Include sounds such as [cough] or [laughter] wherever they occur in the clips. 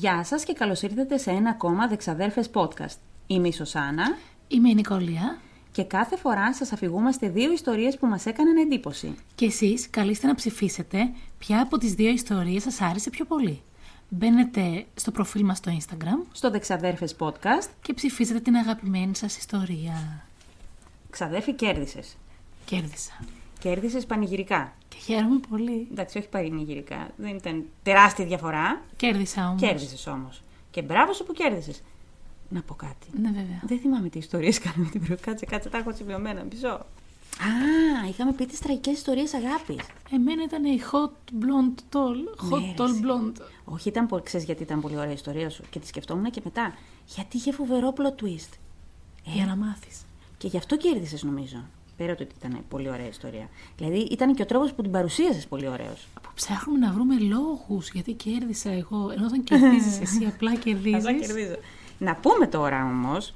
Γεια σας και καλώς ήρθατε σε ένα ακόμα Δεξαδέρφες podcast. Είμαι η Σωσάνα Είμαι η Νικόλια. και κάθε φορά σας αφηγούμαστε δύο ιστορίες που μας έκαναν εντύπωση. Και εσείς καλείστε να ψηφίσετε ποια από τις δύο ιστορίες σας άρεσε πιο πολύ. Μπαίνετε στο προφίλ μας στο Instagram Στο Δεξαδέρφες podcast, και ψηφίζετε την αγαπημένη σας ιστορία. ξαδέρφη κέρδισες. Κέρδισα. Κέρδισες πανηγυρικά. Και χαίρομαι πολύ. Εντάξει, όχι πανηγυρικά. Δεν ήταν τεράστια διαφορά. Κέρδισα όμως. Κέρδισες όμως. Και μπράβο σου που κέρδισες. Να πω κάτι. Ναι βέβαια. Δεν θυμάμαι τι ιστορίες [laughs] κάναμε την πρώτη. Κάτσε, κάτσε, τα έχω σημειωμένα. Μισό. Α, είχαμε πει τις τραγικές ιστορίες αγάπης. Εμένα ήταν η hot blonde tall. Hot Ναι, ρε, tall εσύ. blonde. Όχι, ήταν πολύ. Ξέρεις γιατί ήταν πολύ ωραία η ιστορία σου. Και τη σκεφτόμουν και μετά. Γιατί είχε φοβερό plot twist. Για να μάθεις. Και γι' αυτό κέρδισες, νομίζω. Πέρα το ότι ήταν πολύ ωραία ιστορία. Δηλαδή ήταν και ο τρόπος που την παρουσίασες πολύ ωραίος. Που ψάχνουμε να βρούμε λόγους γιατί κέρδισα εγώ. Ενώ όταν κερδίζεις [laughs] εσύ απλά κερδίζεις. κερδίζω. Να πούμε τώρα όμως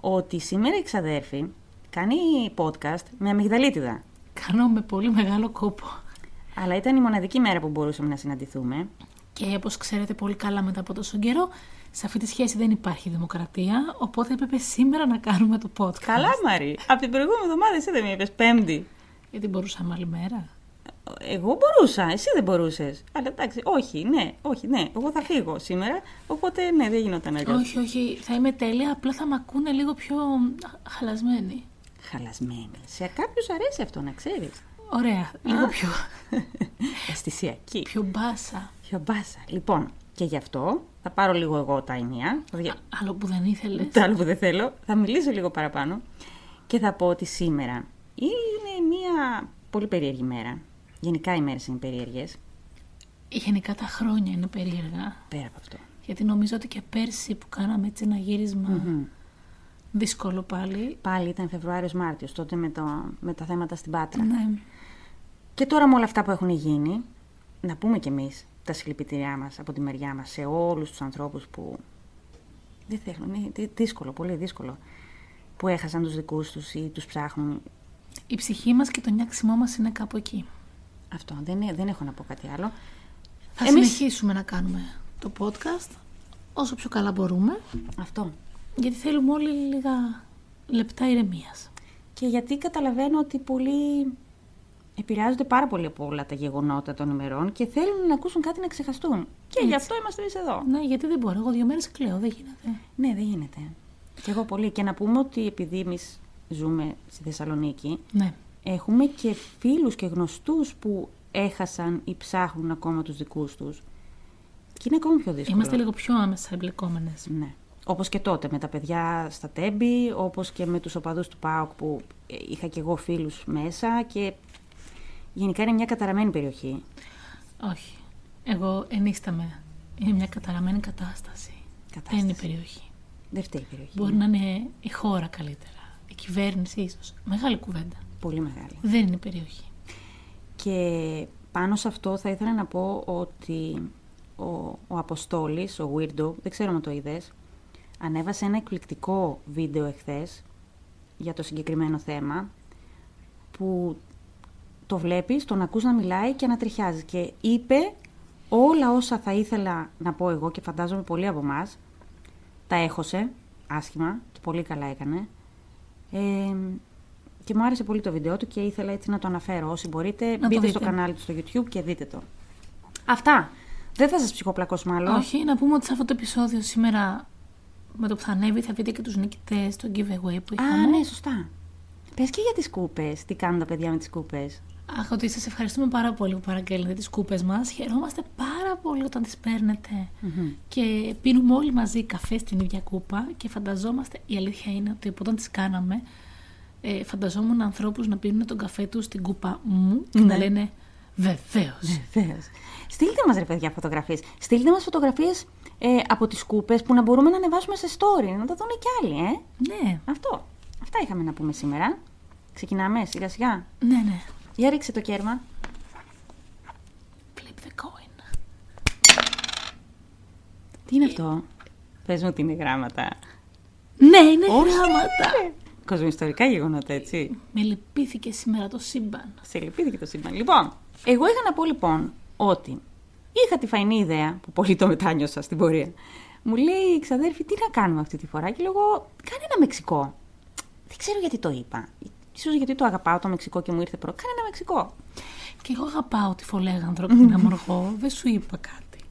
ότι σήμερα η ξαδέρφη κάνει podcast με αμυγδαλίτιδα. Κάνω με πολύ μεγάλο κόπο. Αλλά ήταν η μοναδική μέρα που μπορούσαμε να συναντηθούμε. Και όπως ξέρετε πολύ καλά μετά από τόσο καιρό, σε αυτή τη σχέση δεν υπάρχει δημοκρατία, οπότε έπρεπε σήμερα να κάνουμε το podcast. Καλά, Μαρή. Από την προηγούμενη εβδομάδα εσύ δεν με είπες Πέμπτη. Γιατί μπορούσαμε άλλη μέρα. Εγώ μπορούσα, εσύ δεν μπορούσες. Αλλά εντάξει, όχι, ναι, όχι, ναι. Εγώ θα φύγω σήμερα. Οπότε ναι, δεν γινόταν αλλιώς. Όχι, όχι, θα είμαι τέλεια, απλά θα με ακούνε λίγο πιο χαλασμένοι. Χαλασμένη. Σε κάποιους αρέσει αυτό, να ξέρεις. Ωραία, λίγο πιο, [laughs] Αισθησιακή. πιο μπάσα. Πιο μπάσα. Λοιπόν, και γι' αυτό θα πάρω λίγο εγώ τα ενία. Θα δια- Άλλο που δεν ήθελες. Το άλλο που δεν θέλω. Θα μιλήσω λίγο παραπάνω. Και θα πω ότι σήμερα είναι μια πολύ περίεργη μέρα. Γενικά οι μέρες είναι περίεργες. Γενικά τα χρόνια είναι περίεργα. Πέρα από αυτό. Γιατί νομίζω ότι και πέρσι που κάναμε έτσι ένα γύρισμα δύσκολο πάλι. Πάλι ήταν Φεβρουάριος-Μάρτιος, τότε με, το, με τα θέματα στην Πάτρα. Ναι. Και τώρα με όλα αυτά που έχουν γίνει, να πούμε κι εμείς τα συλληπιτήριά μας από τη μεριά μας σε όλους τους ανθρώπους που δεν θέλουν, είναι δύ- δύσκολο, πολύ δύσκολο, που έχασαν τους δικούς τους ή τους ψάχνουν. Η ψυχή μας και το νιάξιμό μας είναι κάπου εκεί. Αυτό, δεν, είναι- δεν έχω να πω κάτι άλλο. Θα Εμείς- συνεχίσουμε να κάνουμε το podcast όσο πιο καλά μπορούμε, Αυτό. γιατί θέλουμε όλοι λίγα λεπτά ηρεμίας. Και γιατί καταλαβαίνω ότι πολλοί επηρεάζονται πάρα πολύ από όλα τα γεγονότα των ημερών και θέλουν να ακούσουν κάτι να ξεχαστούν. Και γι' αυτό είμαστε εμείς εδώ. Ναι, γιατί δεν μπορώ. Εγώ δύο μέρες κλαίω, δεν γίνεται. Ναι, δεν γίνεται. Και εγώ πολύ. Και να πούμε ότι επειδή εμείς ζούμε στη Θεσσαλονίκη, Ναι. έχουμε και φίλους και γνωστούς που έχασαν ή ψάχνουν ακόμα τους δικούς τους. Και είναι ακόμα πιο δύσκολο. Είμαστε λίγο πιο άμεσα εμπλεκόμενες. Ναι. Όπως και τότε με τα παιδιά στα Τέμπη, όπως και με τους οπαδούς του ΠΑΟΚ που ε, είχα και εγώ φίλους μέσα και γενικά είναι μια καταραμένη περιοχή. Όχι. Εγώ ενίσταμαι. Είναι μια καταραμένη κατάσταση. Κατάσταση. Δεν είναι η περιοχή. Δεν φταίει η περιοχή. Μπορεί να είναι η χώρα καλύτερα. Η κυβέρνηση ίσως. Μεγάλη κουβέντα. Πολύ μεγάλη. Δεν είναι η περιοχή. Και πάνω σε αυτό θα ήθελα να πω ότι ο, ο Αποστόλης, ο Weirdo, δεν ξέρω αν το είδες, ανέβασε ένα εκπληκτικό βίντεο εχθές για το συγκεκριμένο θέμα που το βλέπεις, τον ακούς να μιλάει και να τριχιάζει και είπε όλα όσα θα ήθελα να πω εγώ και φαντάζομαι πολλοί από εμάς. τα έχωσε άσχημα και πολύ καλά έκανε ε, και μου άρεσε πολύ το βίντεο του και ήθελα έτσι να το αναφέρω. Όσοι μπορείτε, το μπείτε στο δείτε. κανάλι του στο YouTube και δείτε το. Αυτά. Δεν θα σας ψυχοπλακώσουμε άλλο. Όχι, να πούμε ότι σε αυτό το επεισόδιο σήμερα με το που θα ανέβει θα δείτε και τους νικητές στο giveaway που είχαμε. Α, ναι, σωστά. Πες και για τις κούπες. Τι κάνουν τα παιδιά με τις κούπες. Αχ, ότι σας ευχαριστούμε πάρα πολύ που παραγγέλνετε τις κούπες μας. Χαιρόμαστε πάρα πολύ όταν τις παίρνετε. Και πίνουμε όλοι μαζί καφέ στην ίδια κούπα και φανταζόμαστε, η αλήθεια είναι ότι από όταν τις κάναμε, ε, φανταζόμουν ανθρώπους να πίνουν τον καφέ τους στην κούπα μου και να λένε βεβαίως. Βεβαίως. Στείλτε μας ρε παιδιά φωτογραφίες. Στείλτε μας φωτογραφίες ε, από τις κούπες που να μπορούμε να ανεβάσουμε σε story. Να τα δουν κι άλλοι, ε. Ναι, Αυτό. Αυτά είχαμε να πούμε σήμερα. Ξεκινάμε σιγά σιγά. ναι, ναι. Για ρίξε το κέρμα. Flip the coin. Τι είναι αυτό; Πες μου ότι είναι γράμματα. Ναι, είναι Όχι, γράμματα. Κοσμοϊστορικά γεγονότα, έτσι. Με λυπήθηκε σήμερα το σύμπαν. Σε λυπήθηκε το σύμπαν. Λοιπόν, εγώ είχα να πω λοιπόν ότι είχα τη φαϊνή ιδέα, που πολύ το μετάνιωσα στην πορεία. Μου λέει, ξαδέρφη, τι να κάνουμε αυτή τη φορά. Και λέω, κάνε ένα Μεξικό. Δεν ξέρω γιατί το είπα. Ίσως γιατί το αγαπάω το Μεξικό και μου ήρθε πρώτο. Κάνε ένα Μεξικό. Και εγώ αγαπάω τη φολέγανδρο και την αμοργό. [laughs] Δεν σου είπα κάτι.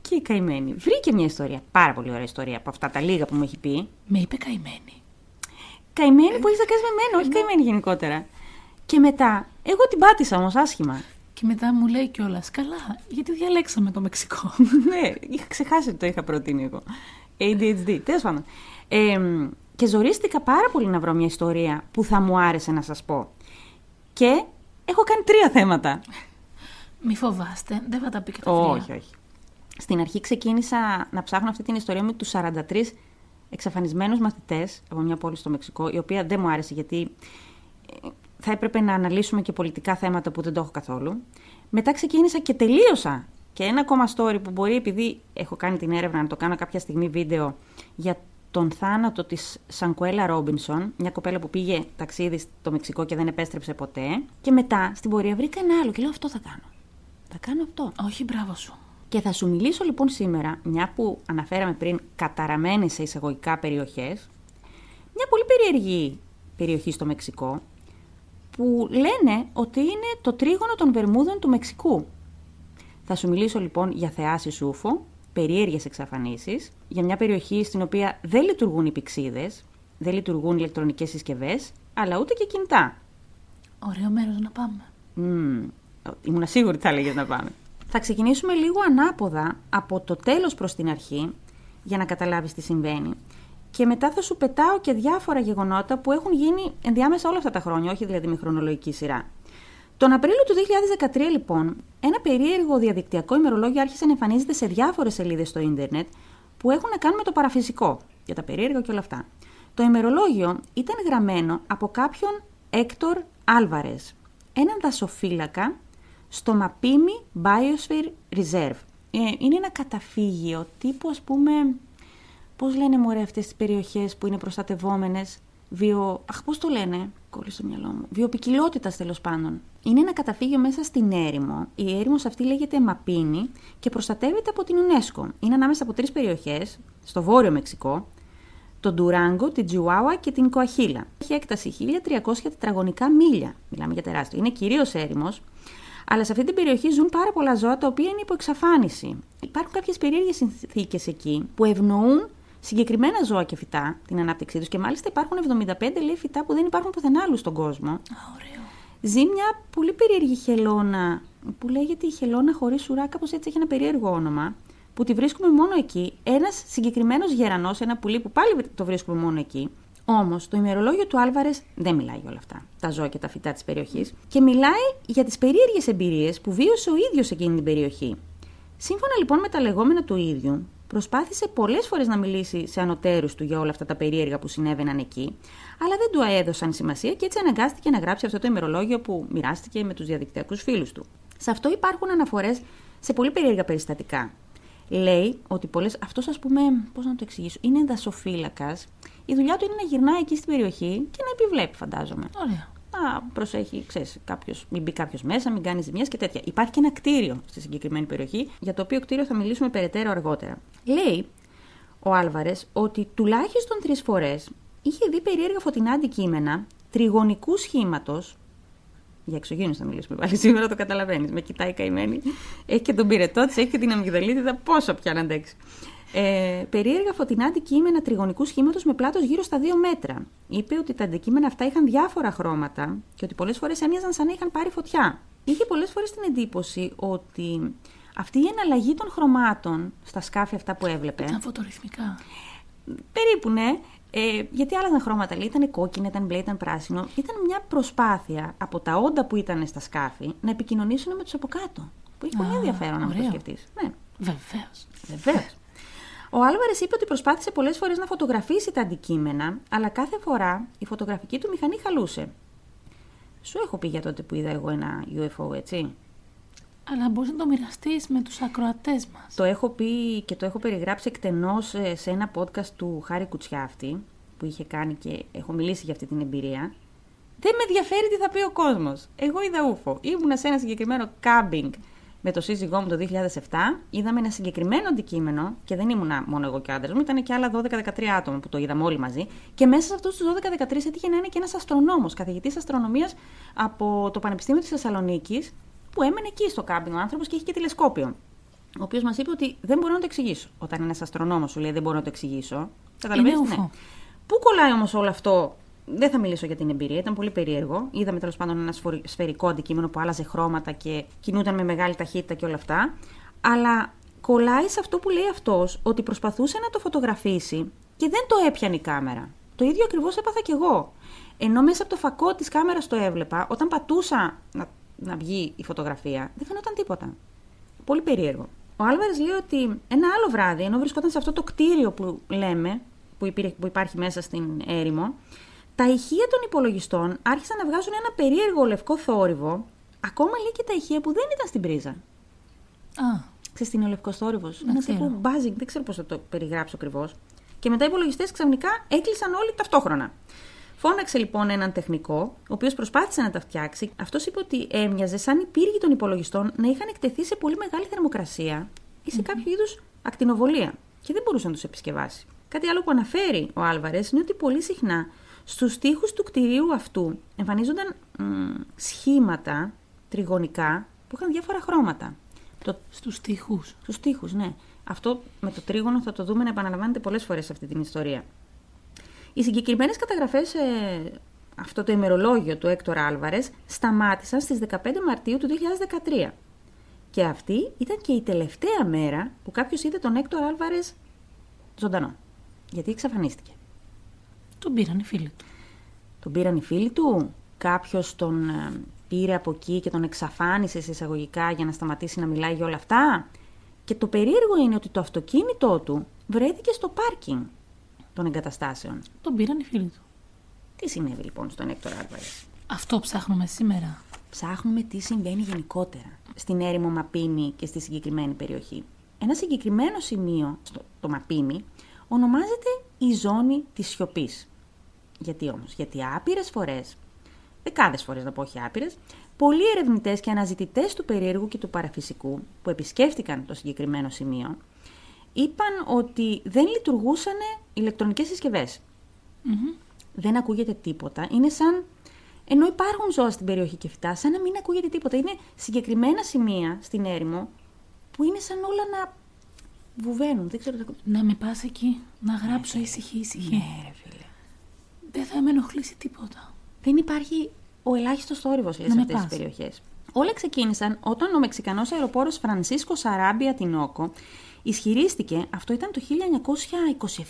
Και η καημένη βρήκε μια ιστορία. Πάρα πολύ ωραία ιστορία από αυτά τα λίγα που μου έχει πει. Με είπε καημένη. Καημένη που έχει να κάνει με μένα, όχι καημένη γενικότερα. Και μετά, εγώ την πάτησα όμως άσχημα. Και μετά μου λέει κιόλας, καλά, γιατί διαλέξαμε το Μεξικό; [laughs] ναι, είχα ξεχάσει ότι το είχα προτείνει εγώ. [laughs] ADHD, τέλος πάντων. Ε, και ζορίστηκα πάρα πολύ να βρω μια ιστορία που θα μου άρεσε να σας πω. Και έχω κάνει τρία θέματα. Μη φοβάστε, δεν θα τα πει και τα τρία. Όχι, όχι. Στην αρχή ξεκίνησα να ψάχνω αυτή την ιστορία με τους 43 εξαφανισμένους μαθητές από μια πόλη στο Μεξικό, η οποία δεν μου άρεσε γιατί ε, θα έπρεπε να αναλύσουμε και πολιτικά θέματα που δεν το έχω καθόλου. Μετά ξεκίνησα και τελείωσα και ένα ακόμα story που μπορεί επειδή έχω κάνει την έρευνα να το κάνω κάποια στιγμή βίντεο για τον θάνατο της Σανκουέλα Ρόμπινσον, μια κοπέλα που πήγε ταξίδι στο Μεξικό και δεν επέστρεψε ποτέ. Και μετά στην πορεία βρήκα ένα άλλο και λέω αυτό θα κάνω. Θα κάνω αυτό. Όχι, μπράβο σου. Και θα σου μιλήσω λοιπόν σήμερα, μια που αναφέραμε πριν καταραμένες σε εισαγωγικά περιοχές, μια πολύ περίεργη περιοχή στο Μεξικό, που λένε ότι είναι το τρίγωνο των Βερμούδων του Μεξικού. Θα σου μιλήσω λοιπόν για θεάσεις ούφο, περίεργες εξαφανίσεις, για μια περιοχή στην οποία δεν λειτουργούν οι πηξίδες, δεν λειτουργούν ηλεκτρονικές συσκευές, αλλά ούτε και κινητά. Ωραίο μέρος να πάμε. Mm, ήμουν σίγουρη ότι θα έλεγες να πάμε. Θα ξεκινήσουμε λίγο ανάποδα από το τέλος προς την αρχή, για να καταλάβεις τι συμβαίνει. Και μετά θα σου πετάω και διάφορα γεγονότα που έχουν γίνει ενδιάμεσα όλα αυτά τα χρόνια, όχι δηλαδή με χρονολογική σειρά. Τον Απρίλιο του 2013, λοιπόν, ένα περίεργο διαδικτυακό ημερολόγιο άρχισε να εμφανίζεται σε διάφορες σελίδες στο ίντερνετ που έχουν να κάνουν με το παραφυσικό, για τα περίεργα και όλα αυτά. Το ημερολόγιο ήταν γραμμένο από κάποιον Έκτορ Άλβαρες, έναν δασοφύλακα στο Μαπίμι Biosphere Reserve. Ε, είναι ένα καταφύγιο τύπου, ας πούμε, πώς λένε μωρέ αυτές τις περιοχές που είναι προστατευόμενες, βιο... Αχ, πώς το λένε, κόλλησε στο μυαλό μου. Βιοπικιλότητας τέλος πάντων. Είναι ένα καταφύγιο μέσα στην έρημο. Η έρημος αυτή λέγεται Μαπίνη και προστατεύεται από την UNESCO. Είναι ανάμεσα από τρεις περιοχές, στο βόρειο Μεξικό, τον Ντουράγκο, την Τζιουάουα και την Κοαχίλα. Έχει έκταση 1300 τετραγωνικά μίλια. Μιλάμε για τεράστιο. Είναι κυρίως έρημος, αλλά σε αυτή την περιοχή ζουν πάρα πολλά ζώα τα οποία είναι υπό εξαφάνιση. Υπάρχουν κάποιες περίεργες συνθήκες εκεί που ευνοούν συγκεκριμένα ζώα και φυτά την ανάπτυξή τους. Και μάλιστα υπάρχουν 75 λέει φυτά που δεν υπάρχουν πουθενά άλλου στον κόσμο. Α, ωραίο. Ζει μια πολύ περίεργη χελώνα που λέγεται η χελώνα χωρίς ουρά, κάπως έτσι έχει ένα περίεργο όνομα. Που τη βρίσκουμε μόνο εκεί. Ένας συγκεκριμένος γερανός, ένα πουλί που πάλι το βρίσκουμε μόνο εκεί. Όμως το ημερολόγιο του Άλβαρες δεν μιλάει για όλα αυτά. Τα ζώα και τα φυτά της περιοχής. Και μιλάει για τις περίεργες εμπειρίες που βίωσε ο ίδιος εκείνη την περιοχή. Σύμφωνα λοιπόν με τα λεγόμενα του ίδιου, Προσπάθησε πολλές φορές να μιλήσει σε ανωτέρους του για όλα αυτά τα περίεργα που συνέβαιναν εκεί, αλλά δεν του έδωσαν σημασία και έτσι αναγκάστηκε να γράψει αυτό το ημερολόγιο που μοιράστηκε με τους διαδικτυακούς φίλους του. Σε αυτό υπάρχουν αναφορές σε πολύ περίεργα περιστατικά. Λέει ότι πολλές. Αυτός, ας πούμε, πώς να το εξηγήσω, είναι δασοφύλακας. Η δουλειά του είναι να γυρνάει εκεί στην περιοχή και να επιβλέπει, φαντάζομαι. Ωραία να προσέχει, ξέρεις, κάποιος, μην μπει κάποιος μέσα, μην κάνει ζημιές και τέτοια. Υπάρχει και ένα κτίριο στη συγκεκριμένη περιοχή, για το οποίο κτίριο θα μιλήσουμε περαιτέρω αργότερα. Λέει ο Άλβαρες ότι τουλάχιστον τρεις φορές είχε δει περίεργα φωτεινά αντικείμενα τριγωνικού σχήματος. Για εξωγήνου θα μιλήσουμε πάλι σήμερα, το καταλαβαίνεις. Με κοιτάει καημένη. Έχει και τον πυρετό της, έχει και την αμυγδαλίτιδα. Πόσο πια να αντέξει ε, περίεργα φωτεινά αντικείμενα τριγωνικού σχήματος με πλάτος γύρω στα 2 μέτρα. Είπε ότι τα αντικείμενα αυτά είχαν διάφορα χρώματα και ότι πολλές φορές έμοιαζαν σαν να είχαν πάρει φωτιά. Είχε πολλές φορές την εντύπωση ότι αυτή η εναλλαγή των χρωμάτων στα σκάφη αυτά που έβλεπε. Ήταν φωτορυθμικά. Περίπου, ναι. Ε, γιατί άλλαζαν χρώματα, λέει, ήταν κόκκινο, ήταν μπλε, ήταν πράσινο. Ήταν μια προσπάθεια από τα όντα που ήταν στα σκάφη να επικοινωνήσουν με τους από κάτω. Που έχει πολύ ενδιαφέρον να το σκεφτείς. Ναι. Βεβαίως. Βεβαίως. Ο Άλβαρες είπε ότι προσπάθησε πολλές φορές να φωτογραφίσει τα αντικείμενα, αλλά κάθε φορά η φωτογραφική του μηχανή χαλούσε. Σου έχω πει για τότε που είδα εγώ ένα UFO, έτσι. Αλλά μπορείς να το μοιραστείς με τους ακροατές μας. Το έχω πει και το έχω περιγράψει εκτενώς ε, σε ένα podcast του Χάρη Κουτσιάφτη, που είχε κάνει και έχω μιλήσει για αυτή την εμπειρία. Δεν με ενδιαφέρει τι θα πει ο κόσμος. Εγώ είδα ούφο. Ήμουνα σε ένα συγκεκριμένο κάμπινγκ με το σύζυγό μου το 2007, είδαμε ένα συγκεκριμένο αντικείμενο και δεν ήμουν μόνο εγώ και ο άντρας μου, ήταν και άλλα 12-13 άτομα που το είδαμε όλοι μαζί. Και μέσα σε αυτούς τους 12-13 έτυχε να είναι και ένας αστρονόμος, καθηγητής αστρονομίας από το Πανεπιστήμιο της Θεσσαλονίκης, που έμενε εκεί στο κάμπινγκ ο άνθρωπος και έχει και τηλεσκόπιο. Ο οποίος μας είπε ότι δεν μπορώ να το εξηγήσω. Όταν ένας αστρονόμος σου λέει δεν μπορώ να το εξηγήσω. Καταλαβαίνετε. Ναι. Πού κολλάει όμως όλο αυτό δεν θα μιλήσω για την εμπειρία, ήταν πολύ περίεργο. Είδαμε τέλος πάντων ένα σφαιρικό αντικείμενο που άλλαζε χρώματα και κινούταν με μεγάλη ταχύτητα και όλα αυτά. Αλλά κολλάει σε αυτό που λέει αυτός, ότι προσπαθούσε να το φωτογραφίσει και δεν το έπιανε η κάμερα. Το ίδιο ακριβώς έπαθα κι εγώ. Ενώ μέσα από το φακό της κάμερας το έβλεπα, όταν πατούσα να, να βγει η φωτογραφία, δεν φαινόταν τίποτα. Πολύ περίεργο. Ο Άλβαρες λέει ότι ένα άλλο βράδυ, ενώ βρισκόταν σε αυτό το κτίριο που λέμε, που, που υπάρχει μέσα στην έρημο, τα ηχεία των υπολογιστών άρχισαν να βγάζουν ένα περίεργο λευκό θόρυβο, ακόμα λέει και τα ηχεία που δεν ήταν στην πρίζα. Α. Ξέρεις τι είναι ο λευκός θόρυβος; Ένα τύπο buzzing, δεν ξέρω πώς θα το περιγράψω ακριβώς. Και μετά οι υπολογιστές ξαφνικά έκλεισαν όλοι ταυτόχρονα. Φώναξε λοιπόν έναν τεχνικό, ο οποίος προσπάθησε να τα φτιάξει. Αυτός είπε ότι έμοιαζε σαν οι πύργοι των υπολογιστών να είχαν εκτεθεί σε πολύ μεγάλη θερμοκρασία ή σε mm-hmm. κάποιο είδους ακτινοβολία και δεν μπορούσε να τους επισκευάσει. Κάτι άλλο που αναφέρει ο Άλβαρες είναι ότι πολύ συχνά στους τοίχους του κτηρίου αυτού εμφανίζονταν μ, σχήματα τριγωνικά που είχαν διάφορα χρώματα. Το... Στους τοίχους. Στους τοίχους, ναι. Αυτό με το τρίγωνο θα το δούμε να επαναλαμβάνεται πολλές φορές σε αυτή την ιστορία. Οι συγκεκριμένες καταγραφές σε αυτό το ημερολόγιο του Έκτορ Άλβαρες σταμάτησαν στις 15 Μαρτίου του 2013. Και αυτή ήταν και η τελευταία μέρα που κάποιος είδε τον Έκτορ Άλβαρες ζωντανό. Γιατί εξαφανίστηκε. Τον πήραν οι φίλοι του. Τον πήραν οι φίλοι του. Κάποιος τον ε, πήρε από εκεί και τον εξαφάνισε σε εισαγωγικά για να σταματήσει να μιλάει για όλα αυτά. Και το περίεργο είναι ότι το αυτοκίνητό του βρέθηκε στο πάρκινγκ των εγκαταστάσεων. Τον πήραν οι φίλοι του. Τι συνέβη λοιπόν στον Έκτορ Άλβαρες; Αυτό ψάχνουμε σήμερα. Ψάχνουμε τι συμβαίνει γενικότερα στην έρημο Μαπίμη και στη συγκεκριμένη περιοχή. Ένα συγκεκριμένο σημείο στο το Μαπίμη ονομάζεται η ζώνη της σιωπής. Γιατί όμως, γιατί άπειρες φορές, δεκάδες φορές να πω όχι άπειρες, πολλοί ερευνητές και αναζητητές του περίεργου και του παραφυσικού που επισκέφτηκαν το συγκεκριμένο σημείο, είπαν ότι δεν λειτουργούσαν ηλεκτρονικές Δεν ακούγεται τίποτα. Είναι σαν ενώ υπάρχουν ζώα στην περιοχή και φυτά, σαν να μην ακούγεται τίποτα. Είναι συγκεκριμένα σημεία στην έρημο που είναι σαν όλα να βουβαίνουν. Δεν ξέρω. Να με πας εκεί, να γράψω ναι, ησυχή, ησυχή. Ναι, ρε φίλε. Δεν θα με ενοχλήσει τίποτα. Δεν υπάρχει ο ελάχιστος θόρυβος σε αυτές τις περιοχές. Όλα ξεκίνησαν όταν ο Μεξικανός αεροπόρος Φρανσίσκο Σαράμπια Τινόκο ισχυρίστηκε, αυτό ήταν το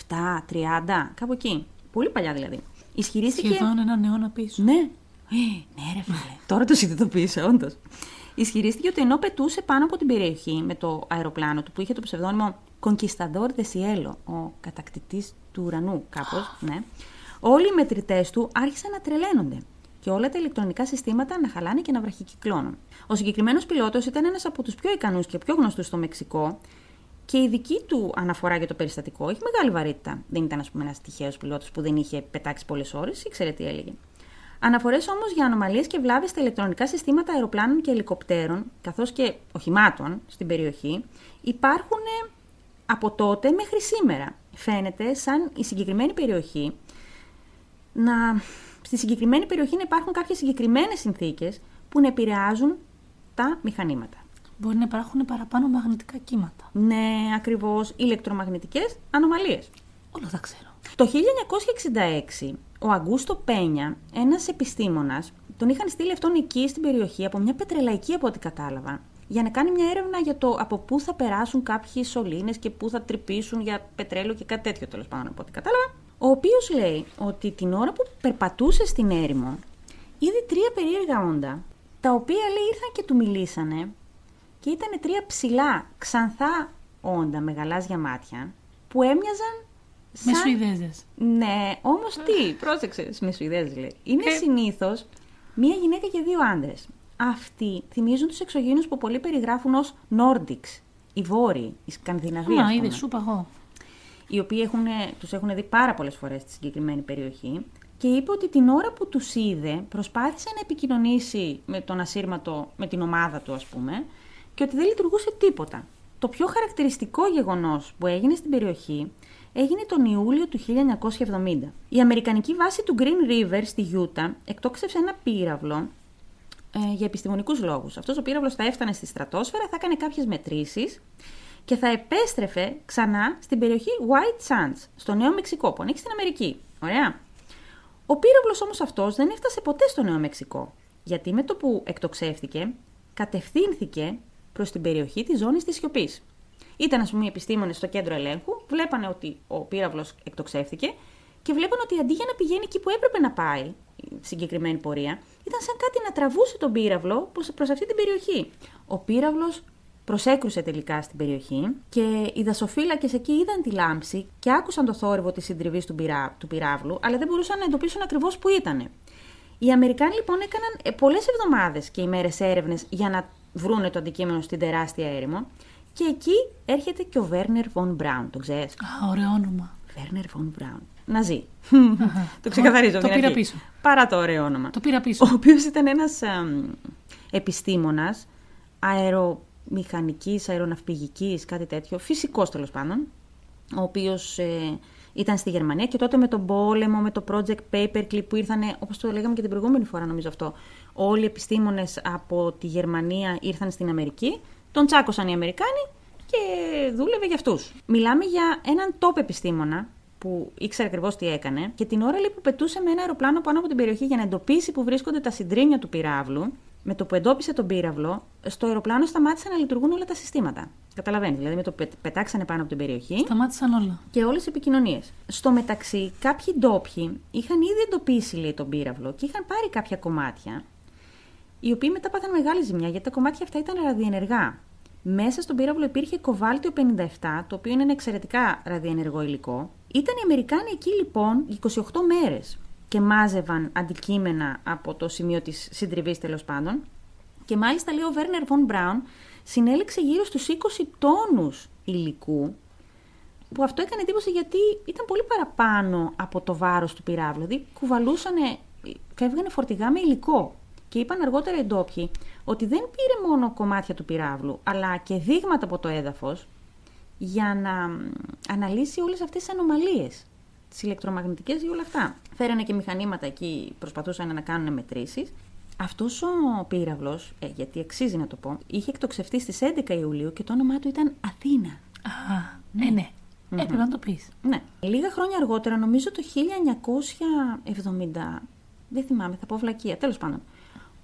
1927-30, κάπου εκεί. Πολύ παλιά δηλαδή. Ισχυρίστηκε. Σχεδόν έναν αιώνα πίσω. Ναι. Ε, ναι, ρε φίλε. Τώρα το συνειδητοποίησα, όντως ισχυρίστηκε ότι ενώ πετούσε πάνω από την περιοχή με το αεροπλάνο του που είχε το ψευδόνυμο Conquistador de Cielo, ο κατακτητής του ουρανού, κάπως, ναι, όλοι οι μετρητές του άρχισαν να τρελαίνονται και όλα τα ηλεκτρονικά συστήματα να χαλάνε και να βραχικυκλώνουν. Ο συγκεκριμένος πιλότος ήταν ένας από τους πιο ικανούς και πιο γνωστούς στο Μεξικό και η δική του αναφορά για το περιστατικό έχει μεγάλη βαρύτητα. Δεν ήταν, ας πούμε, ένας τυχαίος πιλότος που δεν είχε πετάξει πολλές ώρες, ήξερε τι έλεγε. Αναφορές όμως για ανομαλίες και βλάβες στα ηλεκτρονικά συστήματα αεροπλάνων και ελικοπτέρων, καθώς και οχημάτων στην περιοχή, υπάρχουν από τότε μέχρι σήμερα. Φαίνεται σαν η συγκεκριμένη περιοχή να. Στη συγκεκριμένη περιοχή να υπάρχουν κάποιες συγκεκριμένες συνθήκες που να επηρεάζουν τα μηχανήματα. Μπορεί να υπάρχουν παραπάνω μαγνητικά κύματα. Ναι, ακριβώς. Ηλεκτρομαγνητικές ανομαλίες. Όλα τα ξέρω. Το 1966 ο Αγκούστο Πένια, ένας επιστήμονας, τον είχαν στείλει αυτόν εκεί στην περιοχή από μια πετρελαϊκή από ό,τι κατάλαβα, για να κάνει μια έρευνα για το από πού θα περάσουν κάποιοι σωλήνες και πού θα τρυπήσουν για πετρέλαιο και κάτι τέτοιο τέλος πάντων από ό,τι κατάλαβα. Ο οποίος λέει ότι την ώρα που περπατούσε στην έρημο, είδε τρία περίεργα όντα, τα οποία λέει ήρθαν και του μιλήσανε και ήταν τρία ψηλά, ξανθά όντα με γαλάζια μάτια που έμοιαζαν με Σουηδέζες. Ναι, όμως τι, πρόσεξε. Με Σουηδέζες λέει. Είναι ε... συνήθως μία γυναίκα και δύο άντρες. Αυτοί θυμίζουν τους εξωγήνου που πολλοί περιγράφουν ως Nordics, οι Βόρειοι, οι Σκανδιναβοί. Μα είδες, σου παγώ. Οι οποίοι έχουν, τους έχουν δει πάρα πολλές φορές στη συγκεκριμένη περιοχή και είπε ότι την ώρα που τους είδε προσπάθησε να επικοινωνήσει με τον ασύρματο, με την ομάδα του ας πούμε και ότι δεν λειτουργούσε τίποτα. Το πιο χαρακτηριστικό γεγονός που έγινε στην περιοχή έγινε τον Ιούλιο του 1970. Η Αμερικανική βάση του Green River στη Γιούτα εκτόξευσε ένα πύραυλο ε, για επιστημονικούς λόγους. Αυτός ο πύραυλος θα έφτανε στη στρατόσφαιρα, θα έκανε κάποιες μετρήσεις και θα επέστρεφε ξανά στην περιοχή White Sands, στο Νέο Μεξικό, που ανήκει στην Αμερική. Ωραία. Ο πύραυλος όμως αυτός δεν έφτασε ποτέ στο Νέο Μεξικό, γιατί με το που εκτοξεύτηκε, κατευθύνθηκε προς την περιοχή της ζώνης της σιωπής. Ήταν, ας πούμε, οι επιστήμονες στο κέντρο ελέγχου, βλέπανε ότι ο πύραυλος εκτοξεύτηκε και βλέπανε ότι αντί για να πηγαίνει εκεί που έπρεπε να πάει, η συγκεκριμένη πορεία, ήταν σαν κάτι να τραβούσε τον πύραυλο προς αυτή την περιοχή. Ο πύραυλος προσέκρουσε τελικά στην περιοχή και οι δασοφύλακες εκεί είδαν τη λάμψη και άκουσαν το θόρυβο της συντριβής του, πυρά, του πυράβλου, αλλά δεν μπορούσαν να εντοπίσουν ακριβώς που ήταν. Οι Αμερικάνοι λοιπόν έκαναν ε, πολλές εβδομάδες και ημέρες έρευνες για να βρούνε το αντικείμενο στην τεράστια έρημο και εκεί έρχεται και ο Βέρνερ Βον Μπράουν. Το ξέρεις. Α, ωραίο όνομα. Βέρνερ Βον Μπράουν. Να ζει. [laughs] το ξεκαθαρίζω. Το πήρα πίσω. Παρά το ωραίο όνομα. Το πήρα πίσω. Ο οποίος ήταν ένας επιστήμονας αερομηχανικής, αεροναυπηγικής, κάτι τέτοιο. Φυσικός τέλος πάντων. Ο οποίος ε, ήταν στη Γερμανία και τότε με τον πόλεμο, με το project Paperclip που ήρθαν, όπως το λέγαμε και την προηγούμενη φορά νομίζω αυτό, όλοι οι επιστήμονες από τη Γερμανία ήρθαν στην Αμερική τον τσάκωσαν οι Αμερικάνοι και δούλευε για αυτούς. Μιλάμε για έναν top επιστήμονα που ήξερε ακριβώς τι έκανε και την ώρα που πετούσε με ένα αεροπλάνο πάνω από την περιοχή για να εντοπίσει που βρίσκονται τα συντρίμια του πυράβλου, με το που εντόπισε τον πύραυλο, στο αεροπλάνο σταμάτησαν να λειτουργούν όλα τα συστήματα. Καταλαβαίνεις, δηλαδή με το που πετάξανε πάνω από την περιοχή. Σταμάτησαν όλα. Και όλες οι επικοινωνίες. Στο μεταξύ, κάποιοι ντόπιοι είχαν ήδη εντοπίσει λέει, τον πύραυλο και είχαν πάρει κάποια κομμάτια, οι οποίοι μετά πάθαν μεγάλη ζημιά γιατί τα κομμάτια αυτά ήταν ραδιενεργά. Μέσα στον πύραυλο υπήρχε κοβάλτιο 57, το οποίο είναι ένα εξαιρετικά ραδιενεργό υλικό. Ήταν οι Αμερικάνοι εκεί λοιπόν 28 μέρες και μάζευαν αντικείμενα από το σημείο της συντριβής τέλος πάντων. Και μάλιστα λέει ο Βέρνερ Βον Μπράουν συνέλεξε γύρω στους 20 τόνους υλικού που αυτό έκανε εντύπωση γιατί ήταν πολύ παραπάνω από το βάρος του πυράβλου. Δηλαδή κουβαλούσανε, φεύγανε φορτηγά με υλικό. Και είπαν αργότερα οι ντόπιοι ότι δεν πήρε μόνο κομμάτια του πυράβλου, αλλά και δείγματα από το έδαφος για να αναλύσει όλες αυτές τις ανομαλίες, τις ηλεκτρομαγνητικές ή όλα αυτά. Φέρανε και μηχανήματα εκεί, προσπαθούσαν να κάνουν μετρήσεις. Αυτός ο πύραυλος, ε, γιατί αξίζει να το πω, είχε εκτοξευτεί στις 11 Ιουλίου και το όνομά του ήταν Αθήνα. Α, ναι, ναι. Mm-hmm. Έπρεπε να το πεις. Ναι. Λίγα χρόνια αργότερα, νομίζω το 1970, δεν θυμάμαι, θα πω βλακεία, τέλος πάντων,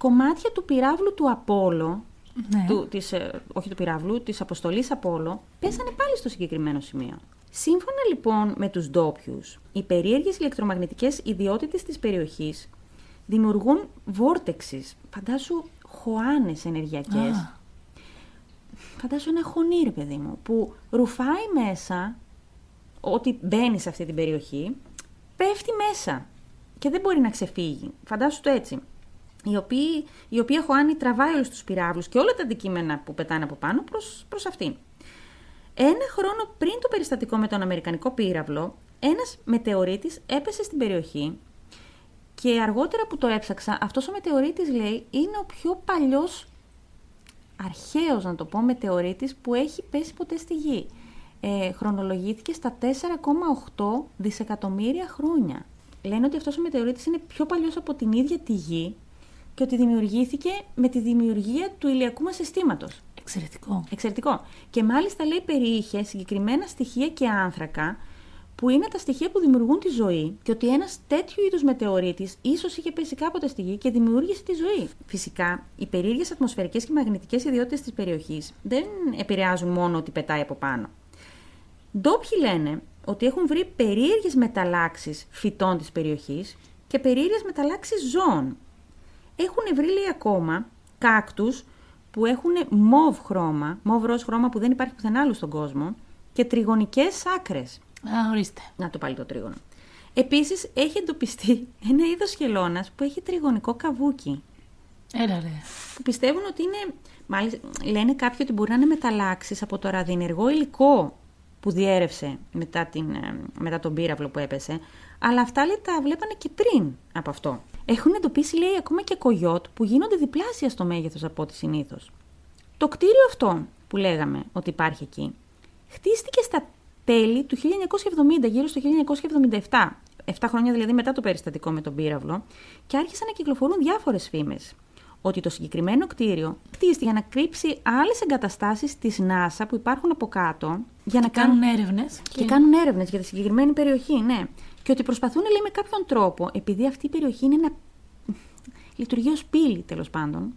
κομμάτια του πυράβλου του Απόλο, ναι. του, της, ε, όχι του πυράβλου, της αποστολής Απόλο, πέσανε πάλι στο συγκεκριμένο σημείο. Σύμφωνα λοιπόν με τους ντόπιους, οι περίεργες ηλεκτρομαγνητικές ιδιότητες της περιοχής δημιουργούν βόρτεξεις, φαντάσου χωάνες ενεργειακές. Ah. Φαντάσου ένα χωνί, παιδί μου, που ρουφάει μέσα ό,τι μπαίνει σε αυτή την περιοχή, πέφτει μέσα και δεν μπορεί να ξεφύγει. Φαντάσου το έτσι η οποία, η οποία Χωάνη τραβάει όλους τους πυράβλους και όλα τα αντικείμενα που πετάνε από πάνω προς, προς αυτήν. Ένα χρόνο πριν το περιστατικό με τον Αμερικανικό πύραυλο, ένας μετεωρίτης έπεσε στην περιοχή και αργότερα που το έψαξα, αυτός ο μετεωρίτης λέει είναι ο πιο παλιός, αρχαίος να το πω, μετεωρίτης που έχει πέσει ποτέ στη γη. Ε, χρονολογήθηκε στα 4,8 δισεκατομμύρια χρόνια. Λένε ότι αυτός ο μετεωρίτης είναι πιο παλιός από την ίδια τη γη και ότι δημιουργήθηκε με τη δημιουργία του ηλιακού μας συστήματος. Εξαιρετικό. Εξαιρετικό. Και μάλιστα λέει περιείχε συγκεκριμένα στοιχεία και άνθρακα που είναι τα στοιχεία που δημιουργούν τη ζωή και ότι ένας τέτοιου είδους μετεωρίτης ίσως είχε πέσει κάποτε στη γη και δημιούργησε τη ζωή. Φυσικά, οι περίεργες ατμοσφαιρικές και μαγνητικές ιδιότητες της περιοχής δεν επηρεάζουν μόνο ότι πετάει από πάνω. Ντόπιοι λένε ότι έχουν βρει περίεργες μεταλλάξεις φυτών της περιοχής και περίεργες μεταλλάξεις ζώων έχουν βρει λέει ακόμα κάκτους που έχουν μοβ χρώμα, μοβ ροζ χρώμα που δεν υπάρχει πουθενά άλλο στον κόσμο και τριγωνικές άκρες. Α, ορίστε. Να το πάλι το τρίγωνο. Επίσης έχει εντοπιστεί [laughs] ένα είδος χελώνας που έχει τριγωνικό καβούκι. Έλα ρε. Που πιστεύουν ότι είναι, μάλιστα λένε κάποιοι ότι μπορεί να είναι μεταλλάξεις από το ραδιενεργό υλικό που διέρευσε μετά, την, ε, μετά τον πύραυλο που έπεσε, αλλά αυτά λέει τα βλέπανε και πριν από αυτό. Έχουν εντοπίσει, λέει, ακόμα και κογιότ που γίνονται διπλάσια στο μέγεθος από ό,τι συνήθως. Το κτίριο αυτό που λέγαμε ότι υπάρχει εκεί, χτίστηκε στα τέλη του 1970, γύρω στο 1977. 7 χρόνια δηλαδή μετά το περιστατικό με τον πύραυλο, και άρχισαν να κυκλοφορούν διάφορες φήμες. Ότι το συγκεκριμένο κτίριο χτίστηκε για να κρύψει άλλες εγκαταστάσεις της NASA που υπάρχουν από κάτω. Για να Κάνουν έρευνες. και κάνουν έρευνες για τη συγκεκριμένη περιοχή, ναι. Και ότι προσπαθούν, λέει, με κάποιον τρόπο, επειδή αυτή η περιοχή είναι ένα. λειτουργεί ως πύλη, τέλος πάντων,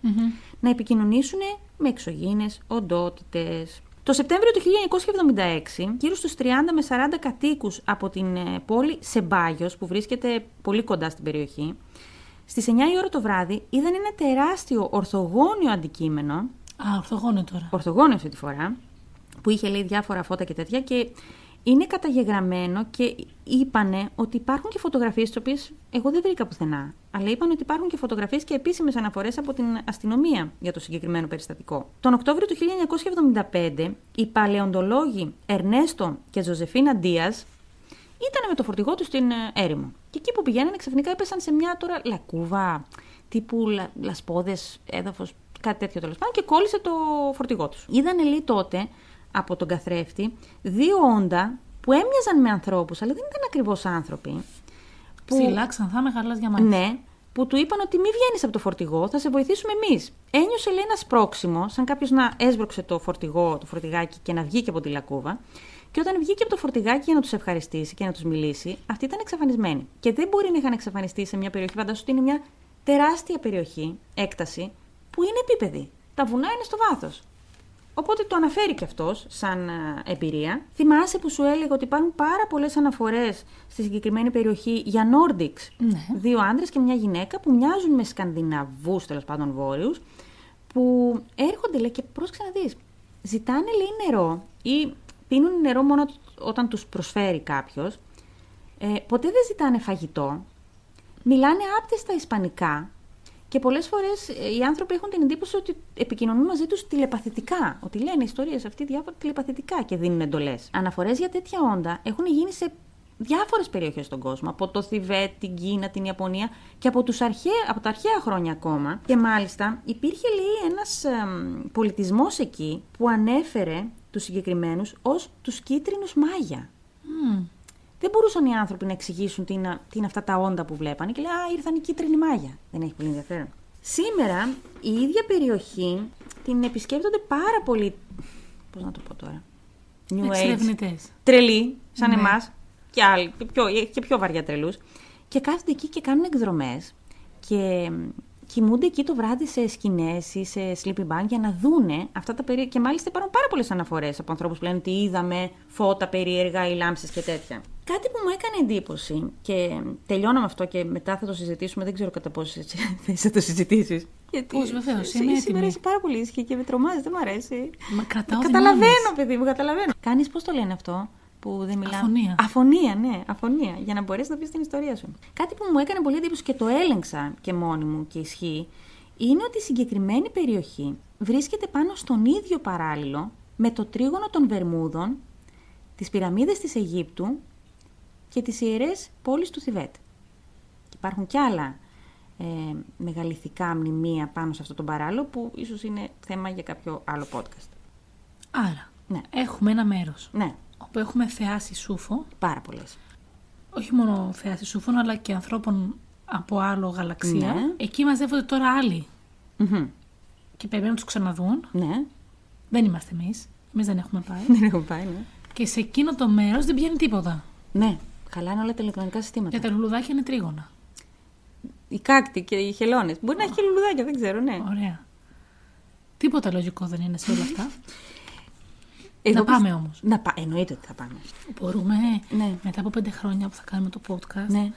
να επικοινωνήσουν με εξωγήινε οντότητες. Το Σεπτέμβριο του 1976, γύρω στους 30 με 40 κατοίκους από την ε, πόλη Σεμπάγιος, που βρίσκεται πολύ κοντά στην περιοχή, στις 9 η ώρα το βράδυ είδαν ένα τεράστιο ορθογώνιο αντικείμενο, Α, ορθογώνιο τώρα. ορθογώνιο αυτή τη φορά, που είχε λέει διάφορα φώτα και τέτοια και είναι καταγεγραμμένο και είπανε ότι υπάρχουν και φωτογραφίες τις οποίες εγώ δεν βρήκα πουθενά. Αλλά είπαν ότι υπάρχουν και φωτογραφίες και επίσημες αναφορές από την αστυνομία για το συγκεκριμένο περιστατικό. Τον Οκτώβριο του 1975 οι παλαιοντολόγοι Ερνέστο και Ζωζεφίνα Ντίας ήταν με το φορτηγό του στην ε, έρημο. Και εκεί που πηγαίνανε ξαφνικά έπεσαν σε μια τώρα λακκούβα τύπου λα, λασπόδες, έδαφος, κάτι τέτοιο τέλος πάντων και κόλλησε το φορτηγό τους. Είδανε λέει τότε από τον καθρέφτη δύο όντα που έμοιαζαν με ανθρώπους, αλλά δεν ήταν ακριβώς άνθρωποι. Ψηλά, ξανθά, με γαλάζια για μάτια. Ναι, που του είπαν ότι μη βγαίνεις από το φορτηγό, θα σε βοηθήσουμε εμείς. Ένιωσε λέει ένας σπρώξιμο, σαν κάποιος να έσβρωξε το φορτηγό, το φορτηγάκι και να βγει και από τη λακκούβα. Και όταν βγήκε από το φορτηγάκι για να τους ευχαριστήσει και να τους μιλήσει, αυτοί ήταν εξαφανισμένοι. Και δεν μπορεί να είχαν εξαφανιστεί σε μια περιοχή, φαντάσου ότι είναι μια τεράστια περιοχή, έκταση, που είναι επίπεδη. Τα βουνά είναι στο βάθος. Οπότε το αναφέρει και αυτός σαν α, εμπειρία. Θυμάσαι που σου έλεγα ότι υπάρχουν πάρα πολλές αναφορές στη συγκεκριμένη περιοχή για Nordics; Ναι. Δύο άντρες και μια γυναίκα που μοιάζουν με Σκανδιναβούς, τέλος πάντων βόρειους, που έρχονται λέει και πρόσεξε να δεις. Ζητάνε λέει νερό ή πίνουν νερό μόνο όταν τους προσφέρει κάποιος. Ε, ποτέ δεν ζητάνε φαγητό. Μιλάνε άπτεστα ισπανικά και πολλές φορές ε, οι άνθρωποι έχουν την εντύπωση ότι επικοινωνούν μαζί τους τηλεπαθητικά. Ότι λένε ιστορίες αυτοί διάφορα τηλεπαθητικά και δίνουν εντολές. Αναφορές για τέτοια όντα έχουν γίνει σε διάφορες περιοχές στον κόσμο. Από το Θιβέτ, την Κίνα, την Ιαπωνία και από, τους αρχαία, από τα αρχαία χρόνια ακόμα. Και μάλιστα υπήρχε λέει ένας εμ, πολιτισμός εκεί που ανέφερε τους συγκεκριμένους ως τους κίτρινους μάγια. Μμ. Δεν μπορούσαν οι άνθρωποι να εξηγήσουν τι είναι, τι είναι αυτά τα όντα που βλέπανε και λέει Α, ήρθαν οι κίτρινοι μάγια. Δεν έχει πολύ ενδιαφέρον. Σήμερα η ίδια περιοχή την επισκέπτονται πάρα πολύ. Πώς να το πω τώρα. New Age. Εξερευνητές. Τρελοί, σαν Ναι. εμάς και άλλοι, και πιο, και πιο βαριά τρελούς. Και κάθονται εκεί και κάνουν εκδρομές και μ, κοιμούνται εκεί το βράδυ σε σκηνές ή σε sleeping bag για να δούνε αυτά τα περίεργα. Και μάλιστα υπάρχουν πάρα πολλές αναφορές από ανθρώπους που λένε ότι είδαμε φώτα περίεργα ή λάμψεις και τέτοια. Κάτι που μου έκανε εντύπωση και τελειώνω με αυτό και μετά θα το συζητήσουμε. Δεν ξέρω κατά πόσο [laughs] θες να το συζητήσεις. Γιατί Πώς, βεβαίως, σε- είμαι έτοιμη. Σήμερα είσαι πάρα πολύ ήσυχη και με τρομάζει, δεν μου αρέσει. Μα κρατάω Καταλαβαίνω, δυνάμεις. παιδί μου, καταλαβαίνω. Κάνεις πώς το λένε αυτό; Που δεν μιλάμε. Αφωνία. Αφωνία, ναι, αφωνία. Για να μπορέσεις να πεις την ιστορία σου. Κάτι που μου έκανε πολύ εντύπωση και το έλεγξα και μόνη μου και ισχύει, είναι ότι η συγκεκριμένη περιοχή βρίσκεται πάνω στον ίδιο παράλληλο με το τρίγωνο των Βερμούδων, τις πυραμίδες της Αιγύπτου και τις ιερές πόλεις του Θιβέτ. Και υπάρχουν κι άλλα ε, μεγαλυθικά μνημεία πάνω σε αυτό τον παράλληλο που ίσως είναι θέμα για κάποιο άλλο podcast. Άρα, Ναι. έχουμε ένα μέρος Ναι, όπου έχουμε θεάσει σούφο, πάρα πολλές. όχι μόνο θεάσει σούφων, αλλά και ανθρώπων από άλλο γαλαξία. Ναι. Εκεί μαζεύονται τώρα άλλοι Μμμ. και πρέπει να τους ξαναδούν. Ναι, Δεν είμαστε εμείς. Εμείς δεν έχουμε πάει. [laughs] δεν έχω πάει, ναι. και σε εκείνο το μέρος δεν πιάνει τίποτα. Ναι, χαλάνε όλα τα ηλεκτρονικά συστήματα. Και τα λουλουδάκια είναι τρίγωνα. Οι κάκτοι και οι χελώνες. Μπορεί να έχει και λουλουδάκια, δεν ξέρω, ναι. Ωραία. Τίποτα λογικό δεν είναι σε όλα αυτά. [laughs] Εγώ να πισ- πάμε όμως. Να πά... Εννοείται ότι θα πάμε. Μπορούμε Ναι. μετά από πέντε χρόνια που θα κάνουμε το podcast Ναι.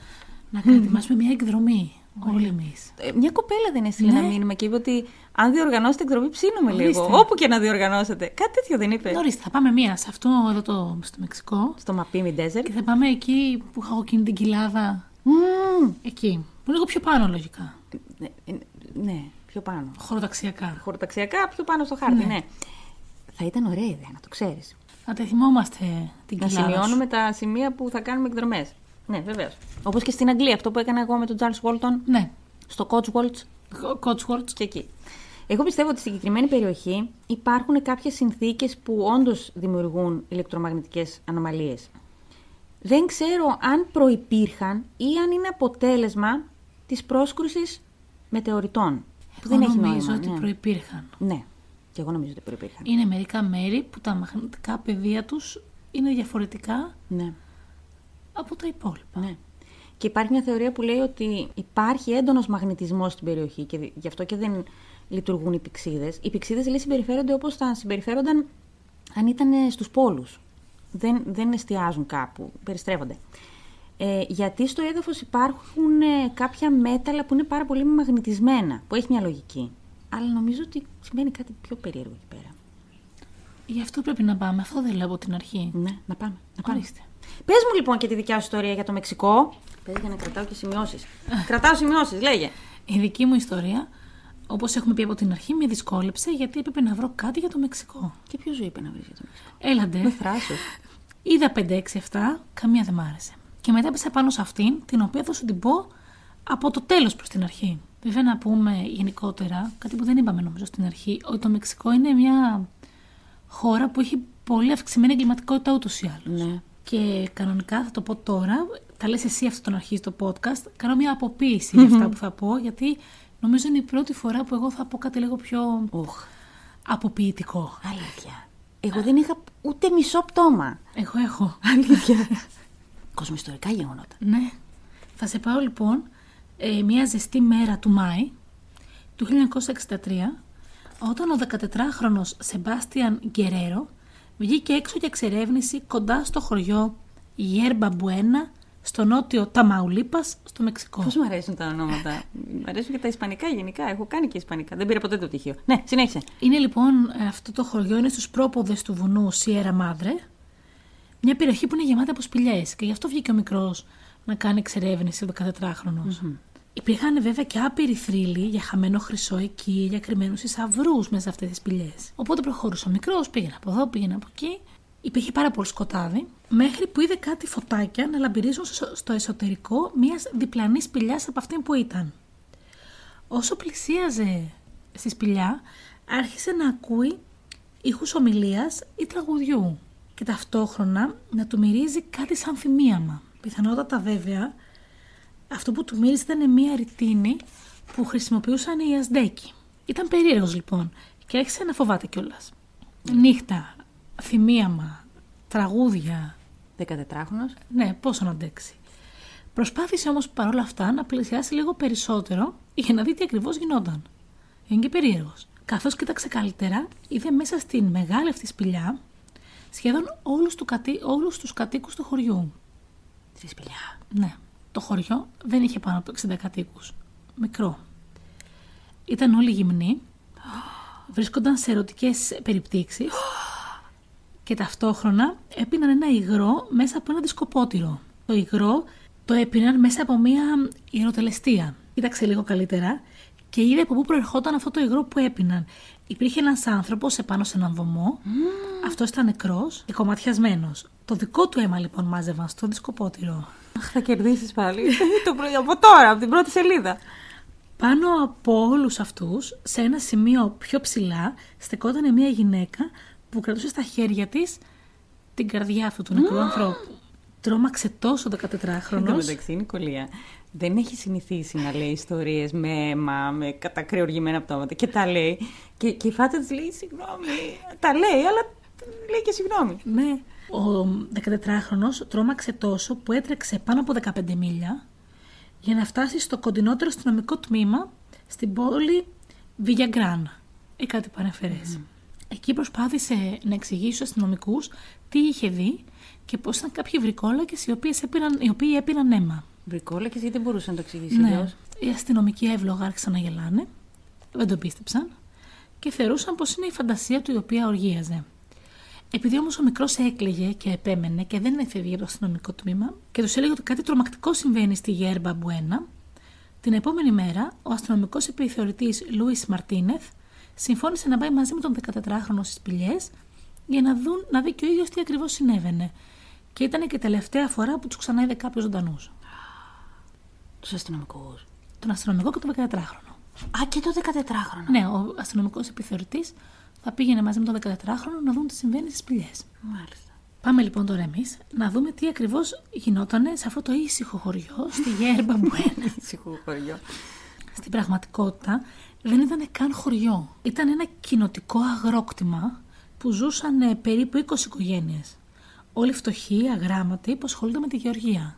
να ετοιμάσουμε μια εκδρομή. Όλοι εμείς. Ε, Μια κοπέλα δεν έστειλε Ναι. ένα μήνυμα και είπε ότι αν διοργανώσετε εκδρομή, ψήνουμε λίγο. Ορίστε. Όπου και να διοργανώσετε. Κάτι τέτοιο δεν είπε. Ορίστε, θα πάμε μία σε αυτό εδώ το, στο Μεξικό Στο Mapimi Desert. και θα πάμε εκεί που είχα εγώ εκείνη την κοιλάδα. Μμμ. Εκεί. Που είναι λίγο πιο πάνω λογικά. Ναι, ε, ναι, πιο πάνω. Χωροταξιακά. Χωροταξιακά, πιο πάνω στο χάρτη, Ναι. ναι. Θα ήταν ωραία ιδέα, να το ξέρεις. Να τα θυμόμαστε την Να κοιλάδα. σημειώνουμε τα σημεία που θα κάνουμε εκδρομές. Ναι, βεβαίως. Όπως και στην Αγγλία, αυτό που έκανα εγώ με τον Charles Walton Ναι. στο Cotswolds Κότσουολτ. και εκεί. Εγώ πιστεύω ότι στη συγκεκριμένη περιοχή υπάρχουν κάποιες συνθήκες που όντως δημιουργούν ηλεκτρομαγνητικές ανομαλίες. Δεν ξέρω αν προϋπήρχαν ή αν είναι αποτέλεσμα της πρόσκρουσης μετεωρητών. Που δεν Εγώ έχει νομίζω νόημα. ότι ναι. προϋπήρχαν. ναι, και εγώ νομίζω ότι προϋπήρχαν. Είναι μερικά μέρη που τα μαγνητικά πεδία τους είναι διαφορετικά Ναι. από τα υπόλοιπα. Ναι. Και υπάρχει μια θεωρία που λέει ότι υπάρχει έντονος μαγνητισμός στην περιοχή και δι- γι' αυτό και δεν λειτουργούν οι πηξίδες. Οι πηξίδες λέει συμπεριφέρονται όπως θα συμπεριφέρονταν αν ήταν ε, στους πόλους. Δεν, δεν εστιάζουν κάπου, περιστρέφονται. Ε, γιατί στο έδαφος υπάρχουν ε, κάποια μέταλλα που είναι πάρα πολύ μαγνητισμένα, που έχει μια λογική. Αλλά νομίζω ότι σημαίνει κάτι πιο περίεργο εκεί πέρα. Γι' αυτό πρέπει να πάμε. Αυτό δεν λέω από την αρχή. Ναι, να πάμε. Να πάμε. Ορίστε. Πες μου λοιπόν και τη δικιά σου ιστορία για το Μεξικό. Πες για να κρατάω και σημειώσεις. [laughs] Κρατάω σημειώσεις, λέγε. Η δική μου ιστορία, όπως έχουμε πει από την αρχή, με δυσκόλεψε γιατί έπρεπε να βρω κάτι για το Μεξικό. Και ποιος σου είπε να βρεις για το Μεξικό; Έλαντε. Με θράσος. Είδα 5, 6, 7, καμία δεν μ' άρεσε. Και μετά έπεσα πάνω σε αυτήν, την οποία θα σου την πω από το τέλος προς την αρχή. Βέβαια να πούμε γενικότερα, κάτι που δεν είπαμε νομίζω στην αρχή, ότι το Μεξικό είναι μια χώρα που έχει πολύ αυξημένη εγκληματικότητα ούτως ή άλλως. Ναι. Και κανονικά θα το πω τώρα, τα λες εσύ αυτό τον αρχίζει το podcast, κάνω μια αποποίηση για αυτά που θα πω, γιατί νομίζω είναι η πρώτη φορά που εγώ θα πω κάτι λίγο πιο Οχ. αποποιητικό. Αλήθεια. Εγώ δεν είχα ούτε μισό πτώμα. Εγώ έχω. Αλήθεια. Κοσμοϊστορικά γεγονότα. Ναι. Θα σε πάω λοιπόν ε, μια ζεστή μέρα του Μάη του 1963 όταν ο 14χρονος Σεμπάστιαν Γκερέρο βγήκε έξω για εξερεύνηση κοντά στο χωριό Γέρμπα Μπουένα στο νότιο Ταμαουλίπας στο Μεξικό. Πώς μου αρέσουν τα ονόματα; Μ' αρέσουν και τα Ισπανικά γενικά. Έχω κάνει και Ισπανικά. Δεν πήρα ποτέ το πτυχίο. Ναι, συνέχισε. Είναι λοιπόν ε, αυτό το χωριό είναι στους πρόποδες του βουνού Σιέρα Μάδρε μια περιοχή που είναι γεμάτη από σπηλιές και γι' αυτό βγήκε ο μικρός να κάνει εξερεύνηση ο 14χρονος. Υπήρχαν βέβαια και άπειροι θρύλοι για χαμένο χρυσό εκεί, για κρυμμένους θησαυρούς μέσα σε αυτές τις σπηλιές. Οπότε προχωρούσε ο μικρός, πήγαινε από εδώ, πήγαινε από εκεί. Υπήρχε πάρα πολύ σκοτάδι, μέχρι που είδε κάτι φωτάκια να λαμπυρίζουν στο- στο εσωτερικό μιας διπλανής σπηλιάς από αυτήν που ήταν. Όσο πλησίαζε στη σπηλιά, άρχισε να ακούει ήχους ομιλίας ή τραγουδιού και ταυτόχρονα να του μυρίζει κάτι σαν θυμίαμα. Πιθανότατα βέβαια, αυτό που του μύριζε ήταν μια ρητίνη που χρησιμοποιούσαν οι Ασδέκοι. Ήταν περίεργος λοιπόν και άρχισε να φοβάται κιόλας. Νύχτα, θυμίαμα, τραγούδια, 14χρονο. ναι, πόσο να αντέξει. Προσπάθησε όμως παρόλα αυτά να πλησιάσει λίγο περισσότερο για να δει τι ακριβώς γινόταν. Είναι και περίεργος. Καθώς κοίταξε καλύτερα, είδε μέσα στην μεγάλη αυτή σπηλιά σχεδόν όλους, του κατή... όλους τους κατοίκους του χωριού. Στη σπηλιά. Ναι, το χωριό δεν είχε πάνω από 60 κατοίκους. Μικρό. Ήταν όλοι γυμνοί, βρίσκονταν σε ερωτικές περιπτύξεις και ταυτόχρονα έπιναν ένα υγρό μέσα από ένα δισκοπότηρο. Το υγρό το έπιναν μέσα από μια υγροτελεστία. Κοίταξε λίγο καλύτερα και είδε από πού προερχόταν αυτό το υγρό που έπιναν. Υπήρχε ένας άνθρωπος επάνω σε έναν βωμό. Αυτός ήταν νεκρός και κομματιασμένος. Το δικό του αίμα λοιπόν μάζευαν στο δισκοπότηρο. Αχ, θα κερδίσεις πάλι. [laughs] το πρωί, από τώρα, από την πρώτη σελίδα. Πάνω από όλους αυτούς, σε ένα σημείο πιο ψηλά, στεκόταν μια γυναίκα που κρατούσε στα χέρια της την καρδιά αυτού του νεκρού ανθρώπου. Τρόμαξε τόσο 14χρονος. Εν τω μεταξύ, η Νικολία δεν έχει συνηθίσει να λέει ιστορίες με αίμα, με κατακρεουργημένα πτώματα. Και τα λέει. Και, και η Φάτα της λέει συγγνώμη. Τα λέει, αλλά λέει και συγγνώμη. Ναι. Ο 14χρονος τρόμαξε τόσο που έτρεξε πάνω από 15 μίλια για να φτάσει στο κοντινότερο αστυνομικό τμήμα στην πόλη Βιγιαγκράν ή κάτι παρεμφερές. Εκεί προσπάθησε να εξηγήσει στους αστυνομικούς τι είχε δει και πώς ήταν κάποιοι βρικόλακες οι, οποίες έπιναν, οι οποίοι έπιναν αίμα. Βρικόλακες γιατί δεν μπορούσε να το εξηγήσει Ναι. αλλιώς; Οι αστυνομικοί εύλογα άρχισαν να γελάνε, δεν το πίστεψαν και θεωρούσαν πως είναι η φαντασία του η οποία οργίαζε. Επειδή όμως ο μικρός έκλαιγε και επέμενε και δεν έφευγε από το αστυνομικό τμήμα και τους έλεγε ότι κάτι τρομακτικό συμβαίνει στη Γέρμπα Μπουένα, την επόμενη μέρα ο αστυνομικός επιθεωρητής Λούι Μαρτίνεθ συμφώνησε να πάει μαζί με τον 14χρονο στις σπηλιέ για να, δουν, να δει και ο ίδιος τι ακριβώς συνέβαινε. Και ήταν και η τελευταία φορά που τους ξαναείδε κάποιος ζωντανούς. Τους αστυνομικούς. Τον αστυνομικό και τον 14χρονο. Α, και το 14χρονο. Ναι, ο αστυνομικός επιθεωρητής θα πήγαινε μαζί με το 14χρονο να δουν τι συμβαίνει στις σπηλιές. Μάλιστα. Πάμε λοιπόν τώρα εμείς να δούμε τι ακριβώς γινόταν σε αυτό το ήσυχο χωριό, στη Γέρμπα Μπουένα. [laughs] Ήσυχο χωριό. Στην πραγματικότητα δεν ήταν καν χωριό. Ήταν ένα κοινοτικό αγρόκτημα που ζούσαν ε, περίπου 20 οικογένειες. Όλοι φτωχοί, αγράμματοι, που ασχολούνται με τη γεωργία.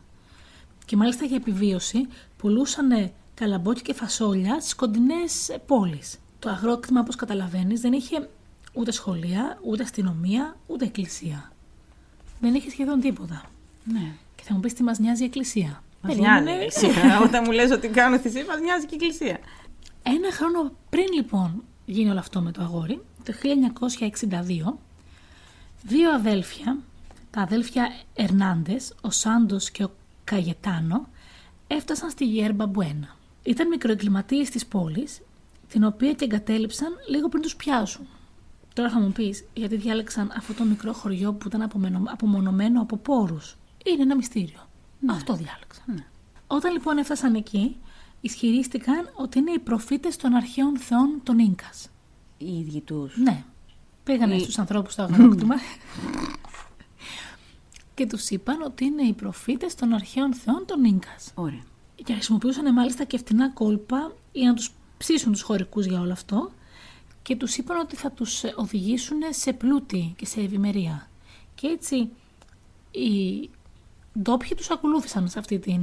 Και μάλιστα για επιβίωση πουλούσαν ε, καλαμπόκια και φασόλια στις κοντινές πόλεις. Το αγρόκτημα, όπως καταλαβαίνεις, δεν είχε ούτε σχολεία, ούτε αστυνομία, ούτε εκκλησία. Δεν είχε σχεδόν τίποτα. Ναι. Και θα μου πεις τι μας νοιάζει η εκκλησία. Μας Περίμενε. νοιάζει η εκκλησία. [laughs] Όταν μου λες ότι κάνω θυσία, μας νοιάζει και η εκκλησία. Ένα χρόνο πριν λοιπόν γίνει όλο αυτό με το αγόρι, το 1962, δύο αδέλφια, τα αδέλφια Ερνάντες, ο Σάντος και ο Καγετάνο, έφτασαν στη Γέρμπα Μπουένα. Ήταν μικροεγκληματίες της πόλης, την οποία και εγκατέλειψαν λίγο πριν τους πιάσουν. Τώρα θα μου πεις, γιατί διάλεξαν αυτό το μικρό χωριό που ήταν απομενω- απομονωμένο από πόρους. Είναι ένα μυστήριο. Αυτό διάλεξαν. Ναι. Όταν λοιπόν έφτασαν εκεί, ισχυρίστηκαν ότι είναι οι προφήτες των αρχαίων θεών των Ίνκας. Οι ίδιοι τους. Ναι. Πήγανε Οι- στους ανθρώπους στο αγρόκτημα [laughs] και τους είπαν ότι είναι οι προφήτες των αρχαίων θεών των Ίνκας. Ωραία. Και χρησιμοποιούσαν μάλιστα και φτηνά κόλπα για να τους ψήσουν τους χωρικούς για όλο αυτό και τους είπαν ότι θα τους ε, οδηγήσουν σε πλούτη και σε ευημερία. Και έτσι οι ντόπιοι τους ακολούθησαν σε αυτή την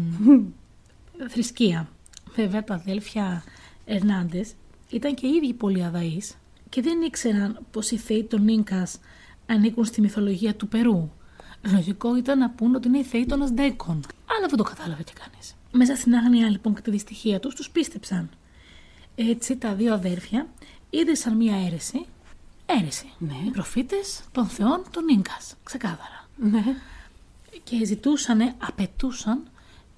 [laughs] θρησκεία. Βέβαια τα αδέλφια Ερνάντες ήταν και οι ίδιοι πολύ αδαείς και δεν ήξεραν πως οι θεοί των Ίνκας ανήκουν στη μυθολογία του Περού. Λογικό ήταν να πούν ότι είναι οι θεοί των Ασδέκων. Αλλά δεν το κατάλαβε και κανείς. Μέσα στην άγνοια λοιπόν και τη δυστυχία τους τους πίστεψαν. Έτσι τα δύο αδέρφια ίδρυσαν μία αίρεση. Αίρεση. Ναι. Οι προφήτες των θεών των Ίνκας. Ξεκάθαρα Ναι. και ζητούσαν, απαιτούσαν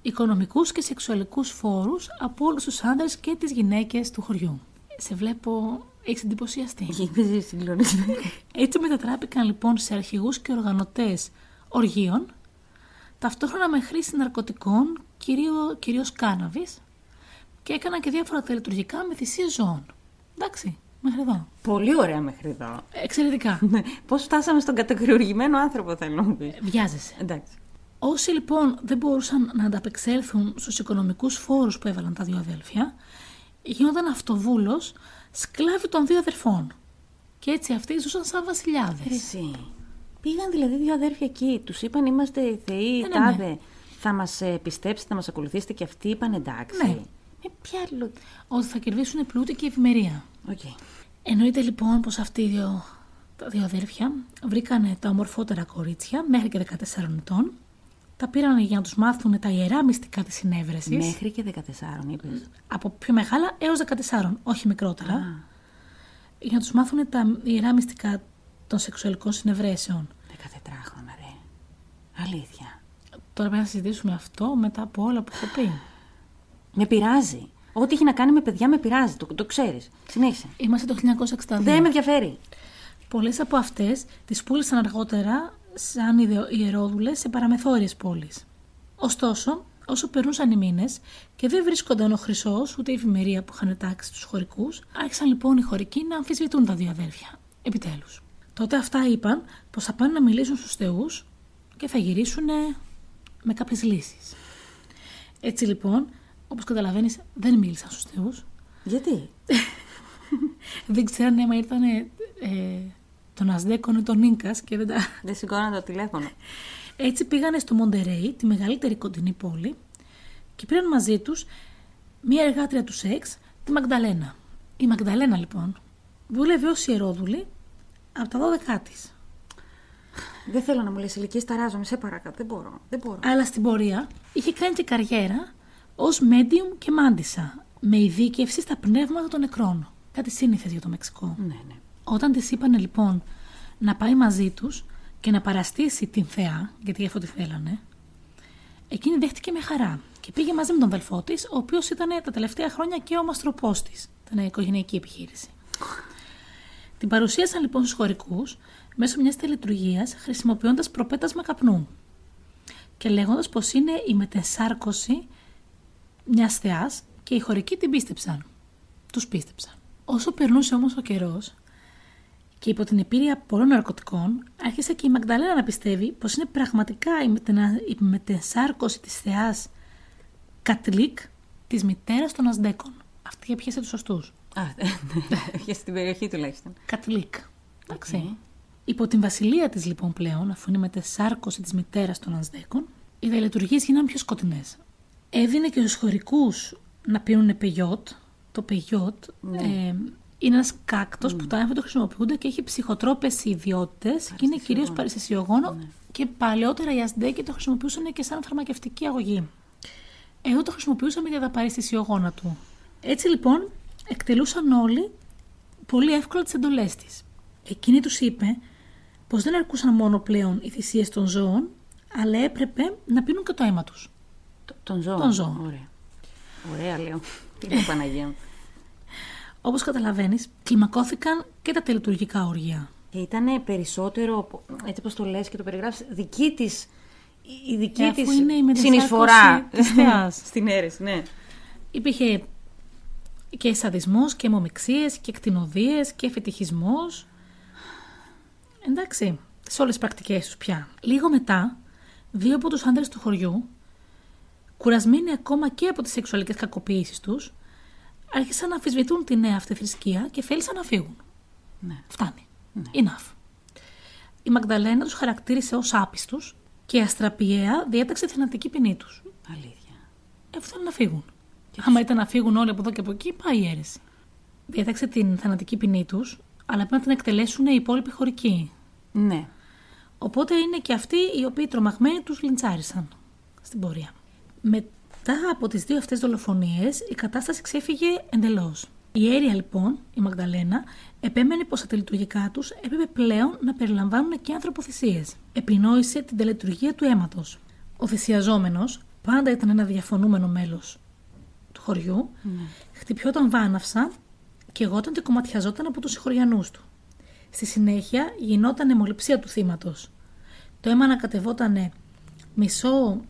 οικονομικούς και σεξουαλικούς φόρους από όλους τους άνδρες και τις γυναίκες του χωριού. Σε βλέπω, έχεις εντυπωσιαστεί. Γίνεται συγκλονισμένη. Έτσι μετατράπηκαν λοιπόν σε αρχηγούς και οργανωτές οργείων, ταυτόχρονα με χρήση ναρκωτικών, κυρίω, κυρίως κάναβης, και έκαναν και διάφορα τελετουργικά με θυσίες ζώων. Εντάξει, μέχρι εδώ. Πολύ ωραία μέχρι εδώ. Εξαιρετικά. [laughs] Ναι. Πώς φτάσαμε στον κατακριουργημένο άνθρωπο, θέλω να μου πεις. Βιάζεσαι. Εντάξει. Όσοι λοιπόν δεν μπορούσαν να ανταπεξέλθουν στους οικονομικούς φόρους που έβαλαν τα δύο αδέλφια, γίνονταν αυτοβούλως σκλάβοι των δύο αδερφών. Και έτσι αυτοί ζούσαν σαν βασιλιάδες. Εσύ. Πήγαν δηλαδή δύο αδέρφια εκεί. Τους είπαν είμαστε οι θεοί, ναι, τάδε. Θα μας ε, πιστέψετε, θα μας ακολουθήσετε και αυτοί είπαν εντάξει. Ναι. Με ποια λο... Ότι θα κερδίσουν πλούτη και ευημερία. Οκ. Εννοείται λοιπόν πως αυτοί οι δύο, τα δύο αδέρφια βρήκαν τα ομορφότερα κορίτσια μέχρι και 14 ετών. Τα πήραν για να τους μάθουν τα ιερά μυστικά της συνέβρεσης. Μέχρι και 14 είπες. Από πιο μεγάλα έως 14, όχι μικρότερα. Για να τους μάθουν τα ιερά μυστικά των σεξουαλικών συνευρέσεων. 14 χρόνια, ρε. Αλήθεια. Τώρα πρέπει να συζητήσουμε αυτό μετά από όλα που έχω πει. Με πειράζει. Ό,τι έχει να κάνει με παιδιά με πειράζει. Το, το ξέρεις. Συνέχισε. Είμαστε το 1962. Δεν με ενδιαφέρει. Πολλές από αυτές τις πούλησαν αργότερα σαν ιδεο- ιερόδουλες σε παραμεθόριες πόλεις. Ωστόσο, όσο περνούσαν οι μήνες και δεν βρίσκονταν ο Χρυσός ούτε η ευημερία που είχαν τάξει στους χωρικούς, άρχισαν λοιπόν οι χωρικοί να αμφισβητούν τα δύο αδέρφια. Επιτέλους. Τότε αυτά είπαν πως θα πάνε να μιλήσουν στους θεούς και θα γυρίσουν με κάποιες λύσεις. Έτσι λοιπόν, όπως καταλαβαίνεις, δεν μίλησαν στους θεούς, Γιατί; [laughs] δεν ξέρανε άμα ήρθαν ε, τον Ασδέκον ή τον Ίνκας και δεν τα... Δεν σηκώναν το τηλέφωνο. [laughs] Έτσι πήγανε στο Μοντερέι, τη μεγαλύτερη κοντινή πόλη και πήραν μαζί τους μία εργάτρια του σεξ, τη Μαγδαλένα. Η Μαγδαλένα λοιπόν δούλευε ως ιερόδουλη από τα 12 της. Δεν θέλω να μου λες ηλικίες, ταράζομαι, σε παρακάτω. Δεν μπορώ. Δεν μπορώ. Αλλά στην πορεία είχε κάνει και καριέρα ως medium και μάντισα, με ειδίκευση στα πνεύματα των νεκρών. Κάτι σύνηθες για το Μεξικό. Ναι, ναι. Όταν της είπανε λοιπόν να πάει μαζί τους και να παραστήσει την θεά, γιατί γι' αυτό τη θέλανε, εκείνη δέχτηκε με χαρά και πήγε μαζί με τον αδελφό της, ο οποίος ήταν τα τελευταία χρόνια και ο μαστροπός της. Ήταν οικογενειακή επιχείρηση. Την παρουσίασαν λοιπόν στους χωρικούς μέσω μιας τελετουργίας χρησιμοποιώντας προπέτασμα καπνού και λέγοντας πως είναι η μετεσάρκωση μιας θεάς και οι χωρικοί την πίστεψαν. Τους πίστεψαν. Όσο περνούσε όμως ο καιρός και υπό την επίρρεια πολλών ναρκωτικών, άρχισε και η Μαγδαλένα να πιστεύει πως είναι πραγματικά η, μετενα... η μετενσάρκωση της θεάς Κατλίκ της μητέρας των Ασδέκων. Αυτή πιέσε τους σωστούς. Α, [laughs] για στην περιοχή τουλάχιστον. Κατλίκ. Εντάξει. Υπό την βασιλεία της λοιπόν πλέον, αφού είναι μετεσάρκωση της μητέρας των Ασδέκων, οι δελετουργίες γίνανε πιο σκοτεινές. Έδινε και στους χωρικούς να πίνουν πεγιότ. Το πεγιότ ε, είναι ένας κάκτος που τα έμφυτα το χρησιμοποιούνται και έχει ψυχοτρόπες ιδιότητες και είναι κυρίως παρεστησιογόνο και παλαιότερα οι Ασδέκοι το χρησιμοποιούσαν και σαν φαρμακευτική αγωγή. Εγώ το χρησιμοποιούσαμε για τα παρεστησιογόνα του. Έτσι λοιπόν εκτελούσαν όλοι πολύ εύκολα τις εντολές της. Εκείνη τους είπε πως δεν αρκούσαν μόνο πλέον οι θυσίες των ζώων, αλλά έπρεπε να πίνουν και το αίμα τους. Των ζώων. Των ζώων. Ωραία. Ωραία λέω. Τι λέει Παναγία μου. [laughs] Όπως καταλαβαίνεις, κλιμακώθηκαν και τα τελετουργικά οργεία. Και ήταν περισσότερο, έτσι όπως το λες και το περιγράφεις, δική της, η δική Ε, αφού της είναι η μετεσάρκωση συνεισφορά [laughs] της θεάς. [laughs] στην αίρεση, ναι. Υπήρχε και σαδισμός και αιμομιξίες και κτηνοδίες και φετιχισμός. Εντάξει, σε όλες τις πρακτικές τους πια. Λίγο μετά, δύο από τους άντρες του χωριού, κουρασμένοι ακόμα και από τις σεξουαλικές κακοποίησεις τους, άρχισαν να αμφισβητούν τη νέα αυτή θρησκεία και θέλησαν να φύγουν. ναι. Φτάνει. Enough. Η Μαγδαλένα τους χαρακτήρισε ως άπιστους και αστραπιαία διέταξε θανατική ποινή τους. Αλήθεια. Ε, θέλουν να φύγουν. Άμα ήταν να φύγουν όλοι από εδώ και από εκεί, πάει η αίρεση. Διέταξε την θανατική ποινή τους, αλλά πρέπει να την εκτελέσουν οι υπόλοιποι χωρικοί. Ναι. Οπότε είναι και αυτοί οι οποίοι τρομαγμένοι τους λιντσάρισαν στην πορεία. Μετά από τις δύο αυτές δολοφονίες, η κατάσταση ξέφυγε εντελώς. Η Έρια λοιπόν, η Μαγδαλένα, επέμενε πως τα τελετουργικά τους έπρεπε πλέον να περιλαμβάνουν και ανθρωποθυσίες. Επινόησε την τελετουργία του αίματος. Ο θυσιαζόμενος πάντα ήταν ένα διαφωνούμενο μέλος του χωριού, χτυπιόταν βάναυσα και εγώταν και κομματιαζόταν από τους συγχωριανούς του. Στη συνέχεια γινόταν αιμοληψία του θύματος. Το αίμα ανακατευόταν μισό,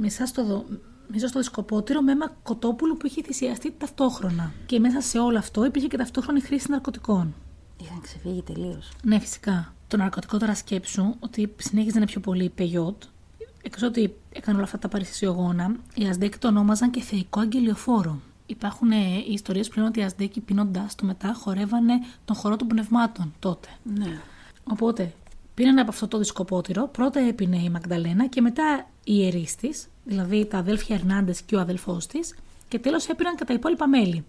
μισά στο, δο- μισό στο δισκοπότηρο με αίμα κοτόπουλου που είχε θυσιαστεί ταυτόχρονα. Και μέσα σε όλο αυτό υπήρχε και ταυτόχρονη χρήση ναρκωτικών. Είχαν ξεφύγει τελείως. Ναι, φυσικά. Το ναρκωτικό τώρα σκέψου ότι συνέχιζε να είναι πιο πολύ πεγιότ. Εκτός ότι έκανε όλα αυτά τα παρεστησιογόνα, οι Ασδέκοι το ονόμαζαν και θεϊκό αγγελιοφόρο. Υπάρχουν ε, οι ιστορίες που λένε ότι οι Ασδέκοι πίνοντάς το μετά χορεύανε τον χορό των πνευμάτων τότε. Ναι. Οπότε πήραν από αυτό το δισκοπότηρο, πρώτα έπινε η Μαγδαλένα και μετά οι ιερεί τη, δηλαδή τα αδέλφια Ερνάντες και ο αδελφός της, και τέλος έπιναν και τα υπόλοιπα μέλη.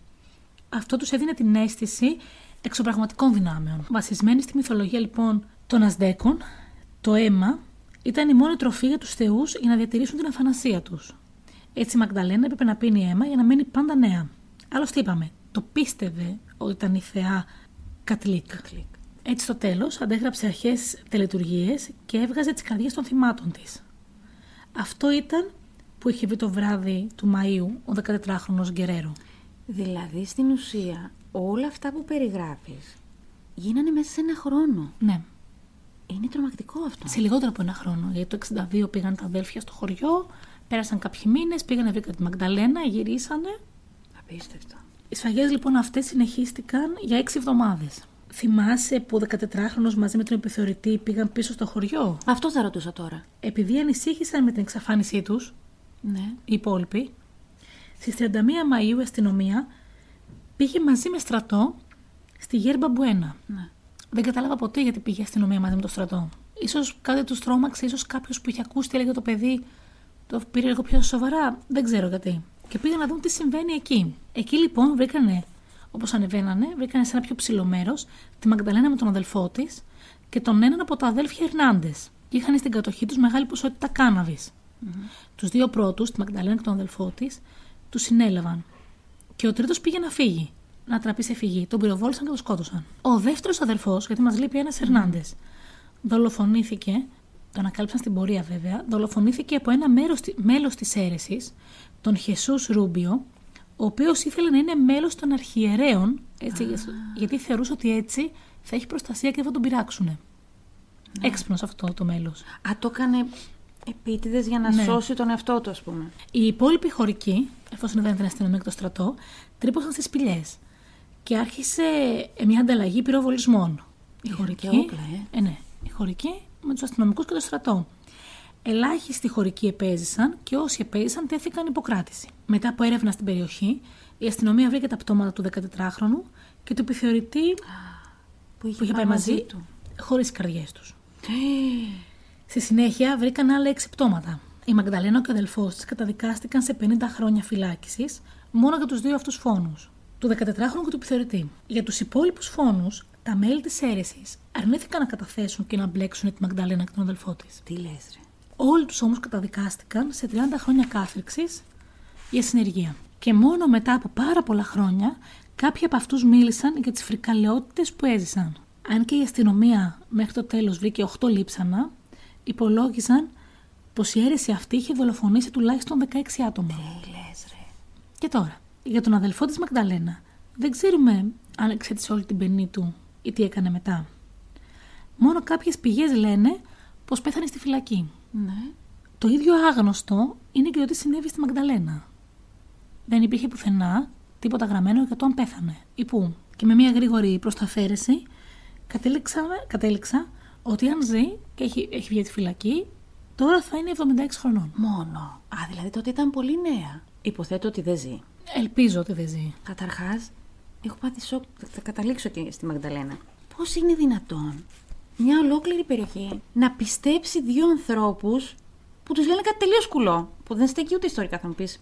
Αυτό τους έδινε την αίσθηση εξωπραγματικών δυνάμεων. Βασισμένη στη μυθολογία λοιπόν των Ασδέκων, το αίμα ήταν η μόνη τροφή για τους θεούς για να διατηρήσουν την αφανασία τους. Έτσι η Μαγδαλένα έπρεπε να πίνει αίμα για να μένει πάντα νέα. Άλλωστε είπαμε, το πίστευε ότι ήταν η θεά Κατλίκ. Κλικ. Έτσι στο τέλος αντέγραψε αρχές τελετουργίες και έβγαζε τις καρδιές των θυμάτων της. Αυτό ήταν που είχε βρει το βράδυ του Μαΐου ο 14χρονος Γκερέρο. Δηλαδή στην ουσία όλα αυτά που περιγράφεις γίνανε μέσα σε ένα χρόνο. Ναι, Είναι τρομακτικό αυτό. σε λιγότερο από ένα χρόνο. Γιατί το 62 πήγαν τα αδέλφια στο χωριό, πέρασαν κάποιοι μήνες, πήγανε βρήκαν τη Μαγδαλένα, γυρίσανε. Απίστευτο. Οι σφαγές λοιπόν αυτές συνεχίστηκαν για έξι εβδομάδες. Θυμάσαι που ο 14χρονος μαζί με τον επιθεωρητή πήγαν πίσω στο χωριό; Αυτό θα ρωτούσα τώρα. Επειδή ανησύχησαν με την εξαφάνισή τους, Ναι. οι υπόλοιποι, στις 31 Μαΐου η αστυνομία πήγε μαζί με στρατό στη Γέρμπα Μπουένα. ναι. Δεν κατάλαβα ποτέ γιατί πήγε η αστυνομία μαζί με το στρατό. Ίσως κάτι τους τρόμαξε, ίσως κάποιος που είχε ακούσει τι έλεγε το παιδί το πήρε λίγο πιο σοβαρά. Δεν ξέρω γιατί. Και πήγαν να δουν τι συμβαίνει εκεί. Εκεί λοιπόν βρήκανε, όπως ανεβαίνανε, βρήκανε σε ένα πιο ψηλό μέρος τη Μαγδαλένα με τον αδελφό της και τον έναν από τα αδέλφια Ερνάντες. Και είχαν στην κατοχή τους μεγάλη ποσότητα κάναβης. Τους δύο πρώτους, τη Μαγδαλένα και τον αδελφό της, τους συνέλαβαν. Και ο τρίτος πήγε να φύγει, να τραπεί σε φυγή. Τον πυροβόλησαν και τον σκότωσαν. Ο δεύτερος αδελφός, γιατί μας λείπει ένας Ερνάντες, δολοφονήθηκε, το ανακάλυψαν στην πορεία βέβαια, δολοφονήθηκε από ένα μέρος, μέλος της αίρεσης, τον Χεσούς Ρούμπιο, ο οποίος ήθελε να είναι μέλος των αρχιερέων, έτσι, γιατί θεωρούσε ότι έτσι θα έχει προστασία και δεν θα τον πειράξουν. Ναι. Έξυπνος αυτό το μέλος. Α, το έκανε επίτηδες για να Ναι. σώσει τον εαυτό του, ας πούμε. Οι υπόλοιποι χωρικοί, εφόσον δεν ήταν αστυνομία και το στρατό, τρύπωσαν στις σπηλιές. και άρχισε ε, μια ανταλλαγή πυροβολισμών. Η Είχαν χωρική, και όπλα, ε. ναι, η χωρική με τους αστυνομικούς και το στρατό. Ελάχιστοι χωρικοί επέζησαν και όσοι επέζησαν τέθηκαν υποκράτηση. Μετά από έρευνα στην περιοχή, η αστυνομία βρήκε τα πτώματα του 14χρονου και του επιθεωρητή Που είχε, που είχε πάει μαζί του. χωρίς τις καρδιές τους. Στη συνέχεια βρήκαν άλλα έξι πτώματα. Η Μαγδαλένα και ο αδελφός της καταδικάστηκαν σε 50 χρόνια φυλάκισης μόνο για τους δύο αυτούς φόνους, του 14χρονου και του επιθεωρητή. Για τους υπόλοιπους φόνους, τα μέλη της αίρεσης αρνήθηκαν να καταθέσουν και να μπλέξουν τη Μαγδαλένα και τον αδελφό της. Τι λες ρε. Όλοι τους όμως καταδικάστηκαν σε 30 χρόνια κάθριξη για συνεργεία. Και μόνο μετά από πάρα πολλά χρόνια, κάποιοι από αυτούς μίλησαν για τις φρικαλαιότητες που έζησαν. Αν και η αστυνομία μέχρι το τέλος βρήκε 8 λείψανα, υπολόγιζαν πως η αίρεση αυτή είχε δολοφονήσει τουλάχιστον 16 άτομα. Τι λες ρε. Και τώρα, για τον αδελφό της Μαγδαλένα, δεν ξέρουμε αν εξέτησε όλη την παινή του ή τι έκανε μετά. Μόνο κάποιες πηγές λένε πως πέθανε στη φυλακή. Ναι. Το ίδιο άγνωστο είναι και το τι συνέβη στη Μαγδαλένα. Δεν υπήρχε πουθενά τίποτα γραμμένο για το αν πέθανε ή πού. Και με μια γρήγορη προσταφαίρεση κατέληξα, κατέληξα ότι αν ζει και έχει, έχει βγει από τη φυλακή, τώρα θα είναι 76 χρονών. Μόνο. Α, δηλαδή τότε ήταν πολύ νέα. Υποθέτω ότι δεν ζει. Ελπίζω ότι δεν ζει. Καταρχάς, έχω πάθει σοκ. Θα- Θα καταλήξω και στη Μαγδαλένα. Πώς είναι δυνατόν μια ολόκληρη περιοχή να πιστέψει δύο ανθρώπους που τους λένε κάτι τελείως κουλό. Που δεν στέκει ούτε ιστορικά, θα μου πεις;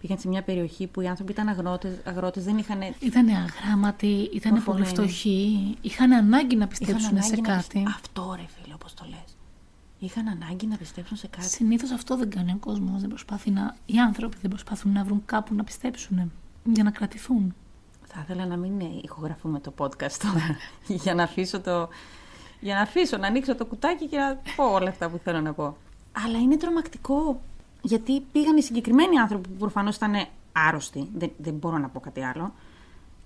Πήγαν σε μια περιοχή που οι άνθρωποι ήταν αγρότες, αγρότες, δεν είχαν. Ήταν αγράμματοι, ήταν πολύ Μορφωμένοι. φτωχοί, είχαν ανάγκη να είχαν πιστέψουν ανάγκη σε να κάτι. πιστε- Αυτό ρε φίλε, όπως το λες. Είχαν ανάγκη να πιστέψουν σε κάτι. Συνήθως αυτό δεν κάνει ο κόσμος. Δεν προσπαθεί να. Οι άνθρωποι δεν προσπαθούν να βρουν κάπου να πιστέψουν για να κρατηθούν. Θα ήθελα να μην ε, ηχογραφούμε το podcast τώρα [laughs] για να αφήσω το... Για να αφήσω, να ανοίξω το κουτάκι και να πω όλα αυτά που θέλω να πω. Αλλά είναι τρομακτικό. Γιατί πήγαν οι συγκεκριμένοι άνθρωποι που προφανώς ήταν άρρωστοι, δεν, δεν μπορώ να πω κάτι άλλο,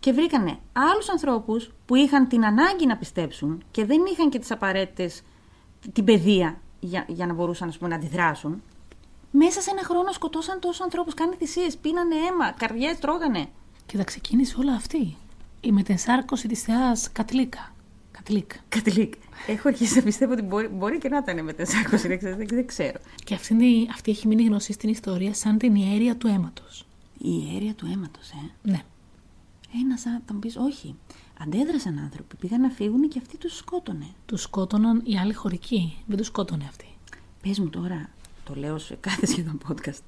και βρήκανε άλλους ανθρώπους που είχαν την ανάγκη να πιστέψουν και δεν είχαν και τις απαραίτητες την παιδεία για, για να μπορούσαν ας πούμε, να αντιδράσουν. Μέσα σε ένα χρόνο σκοτώσαν τόσους ανθρώπους, κάνανε θυσίες, πίνανε αίμα, καρδιές τρώγανε. Και τα ξεκίνησε όλα αυτή. Η μετενσάρκωση της θεάς Κατλίκα. Κατλίκα. Κατλίκ. Έχω αρχίσει να πιστεύω ότι μπορεί, μπορεί και να ήταν με 400, δεν, ξέρω- δεν, δεν ξέρω. Και αυτή, είναι- αυτή έχει μείνει γνωστή στην ιστορία σαν την ιέρια του αίματος. Η αίρια του αίματος, ε; Ναι. Ένα σαν θα μου πεις, όχι. Αντέδρασαν άνθρωποι, πήγαν να φύγουν και αυτοί τους σκότωνε. Τους σκότωναν οι άλλοι χωρικοί. Δεν τους σκότωνε αυτοί. Πες μου τώρα, το λέω σε κάθε σχεδόν podcast.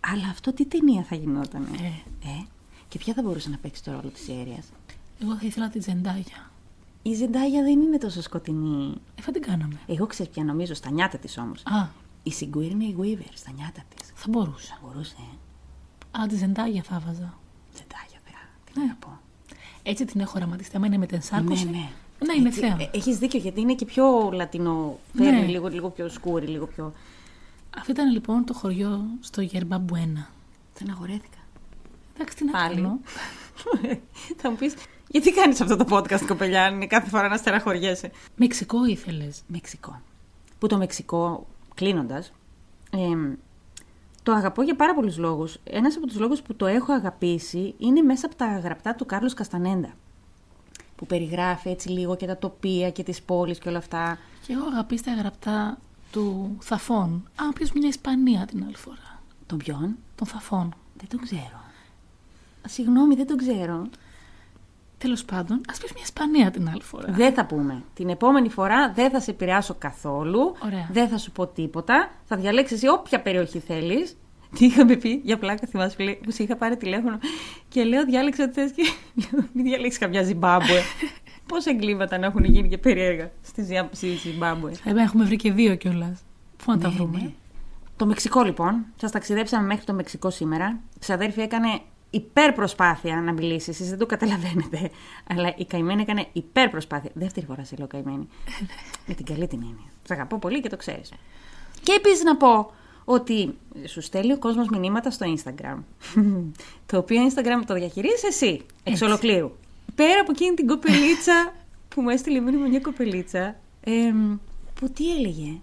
Αλλά αυτό τι ταινία θα γινόταν. Ε. ε; Και ποια θα μπορούσε να παίξει το ρόλο της αίρια. Εγώ θα ήθελα τη Τζεντάγια. Η Ζεντάγια δεν είναι τόσο σκοτεινή. Ε, θα την κάναμε. Εγώ ξέρω πια νομίζω, στα νιάτα της όμως. Α, Η Sigourney Weaver, στα νιάτα της. θα μπορούσε. Θα μπορούσε, ε. Α, τη Ζεντάγια θα βάζα. Ζεντάγια, θεά. Τι Ναι. να πω. Έτσι την έχω οραματιστεί. Άμα είναι μετενσάρκωση. Ναι, ναι. Να είναι Έτσι, θέα. ε, Έχεις δίκιο γιατί είναι και πιο λατινό. Φέρνει Ναι. λίγο, λίγο πιο σκούρι, λίγο πιο. Αυτό ήταν λοιπόν το χωριό στο Γερμπά Μπουένα. Στεναχωρέθηκα. Εντάξει, τι να Πάλι. κάνω. [laughs] Θα μου πεις, γιατί κάνεις αυτό το podcast, κοπελιά, αν είναι κάθε φορά να στεναχωριέσαι; Μεξικό ήθελες. Μεξικό. Που το Μεξικό, κλείνοντας, το αγαπώ για πάρα πολλούς λόγους. Ένας από τους λόγους που το έχω αγαπήσει είναι μέσα από τα γραπτά του Κάρλος Καστανέντα. Που περιγράφει έτσι λίγο και τα τοπία και τις πόλεις και όλα αυτά. Και εγώ αγαπήσει τα γραπτά του Θαφών. Α, ποιος μια Ισπανία την άλλη φορά. Τον ποιον; Των Θαφών. Δεν τον ξέρω. Συγγνώμη, δεν τον ξέρω. Τέλος πάντων, ας πεις μια Ισπανία την άλλη φορά. Δεν θα πούμε. Την επόμενη φορά δεν θα σε επηρεάσω καθόλου. Ωραία. Δεν θα σου πω τίποτα. Θα διαλέξεις εσύ όποια περιοχή θέλεις. Τι είχαμε πει; Για πλάκα, θυμάσαι φίλε, που σε είχα πάρει τηλέφωνο και λέω διάλεξε ό,τι θες και [laughs] λέω μην διαλέξεις καμιά Ζιμπάμπουε. [laughs] Πόσα εγκλήματα να έχουν γίνει και περίεργα στη Ζια- στη Ζιμπάμπουε. Θα είπα, έχουμε βρει και δύο κιόλας. Πού να τα Ναι, βρούμε; ναι. Το Μεξικό λοιπόν, σας ταξιδέψαμε μέχρι το Μεξικό σήμερα. Η ξαδέρφη έκανε υπερπροσπάθεια να μιλήσεις. Εσείς δεν το καταλαβαίνετε. Αλλά η καημένη έκανε υπερπροσπάθεια. Δεύτερη φορά σε λέω καημένη. Με την καλή την έννοια. Σ' αγαπώ πολύ και το ξέρεις. Και επίσης να πω ότι σου στέλνει ο κόσμος μηνύματα στο Instagram. το οποίο Instagram το διαχειρίζεις εσύ, εξ Έτσι. ολοκλήρου. Πέρα από εκείνη την κοπελίτσα που μου έστειλε μήνυμα μια κοπελίτσα. εμ, που τι έλεγε;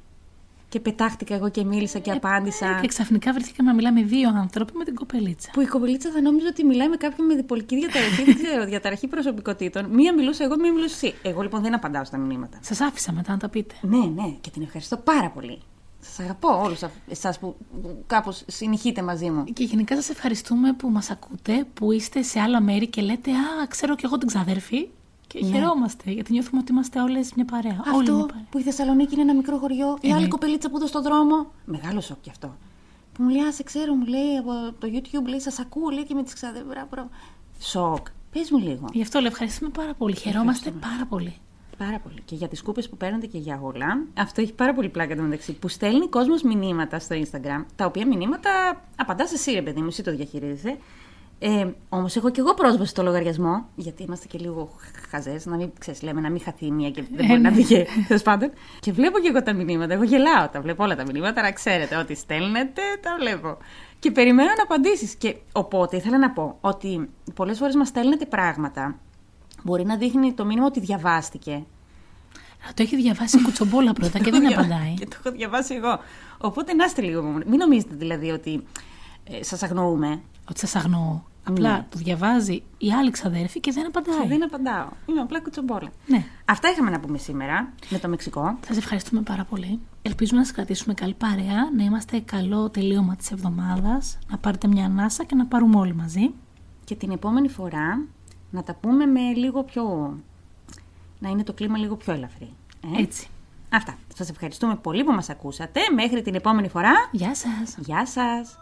Και πετάχτηκα εγώ και μίλησα και απάντησα. Και ξαφνικά βρεθήκαμε να μιλάμε δύο άνθρωποι με την κοπελίτσα. Που η κοπελίτσα θα νόμιζε ότι μιλάει με κάποιον με διπολική διαταραχή, δεν ξέρω, διαταραχή προσωπικότητων. Μία μιλούσα εγώ, μία μιλούσα εσύ. Εγώ λοιπόν δεν απαντάω στα μηνύματα. Σας άφησα μετά να τα πείτε. Ναι, ναι, και την ευχαριστώ πάρα πολύ. Σας αγαπώ όλους εσάς που κάπως συνεχείτε μαζί μου. Και γενικά σας ευχαριστούμε που μας ακούτε, που είστε σε άλλα μέρη και λέτε Α, ξέρω κι εγώ την ξαδέρφη. Και ναι. χαιρόμαστε γιατί νιώθουμε ότι είμαστε όλες μια παρέα. Αυτό Όλοι μια παρέα. που η Θεσσαλονίκη είναι ένα μικρό χωριό, η Ε, άλλη ναι. κοπελίτσα που είδα στον δρόμο. Μεγάλος σοκ κι αυτό. Που μου λέει, Α, σε ξέρω, μου λέει από το YouTube, λέει, Σας ακούω, λέει και με τις ξαδέρφη. Μπράβο, μπράβο. Σοκ. Πες μου λίγο. Γι' αυτό λέω ευχαριστούμε πάρα πολύ. Χαιρόμαστε πάρα πολύ. Πάρα πολύ. Και για τις κούπες που παίρνετε και για όλα. Αυτό έχει πάρα πολύ πλάκα εντωμεταξύ. Που στέλνει κόσμος μηνύματα στο Instagram, τα οποία μηνύματα απαντάς εσύ, ρε παιδί μου, εσύ το διαχειρίζεσαι. Ε, Όμως έχω και εγώ πρόσβαση στο λογαριασμό, γιατί είμαστε και λίγο χαζές, να μην ξέρεις, λέμε να μην χαθεί η μία και δεν μπορεί να ναι. βγει. Τέλος πάντων. Και βλέπω και εγώ τα μηνύματα. Εγώ γελάω, τα βλέπω όλα τα μηνύματα, να ξέρετε ότι στέλνετε, τα βλέπω. Και περιμένω να απαντήσεις. Και οπότε ήθελα να πω ότι πολλές φορές μας στέλνετε πράγματα. Μπορεί να δείχνει το μήνυμα ότι διαβάστηκε. Να το έχει διαβάσει η κουτσομπόλα πρώτα και δεν απαντάει. Και το έχω διαβάσει εγώ. Οπότε να είστε λίγο μόνο. Μην νομίζετε δηλαδή ότι ε, σας αγνοούμε. Ότι σας αγνοώ. Απλά Ναι. το διαβάζει η άλλη ξαδέρφη και δεν απαντάει. Και δεν απαντάω. Είμαι απλά κουτσομπόλα. Ναι. Αυτά είχαμε να πούμε σήμερα με το Μεξικό. Σας ευχαριστούμε πάρα πολύ. Ελπίζουμε να σας κρατήσουμε καλή παρέα, να είμαστε καλό τελείωμα της εβδομάδας, να πάρετε μια ανάσα και να πάρουμε όλοι μαζί. Και την επόμενη φορά να τα πούμε με λίγο πιο. να είναι το κλίμα λίγο πιο ελαφρύ. Ε; Έτσι. Αυτά. Σας ευχαριστούμε πολύ που μας ακούσατε. Μέχρι την επόμενη φορά. Γεια σας. Γεια σας.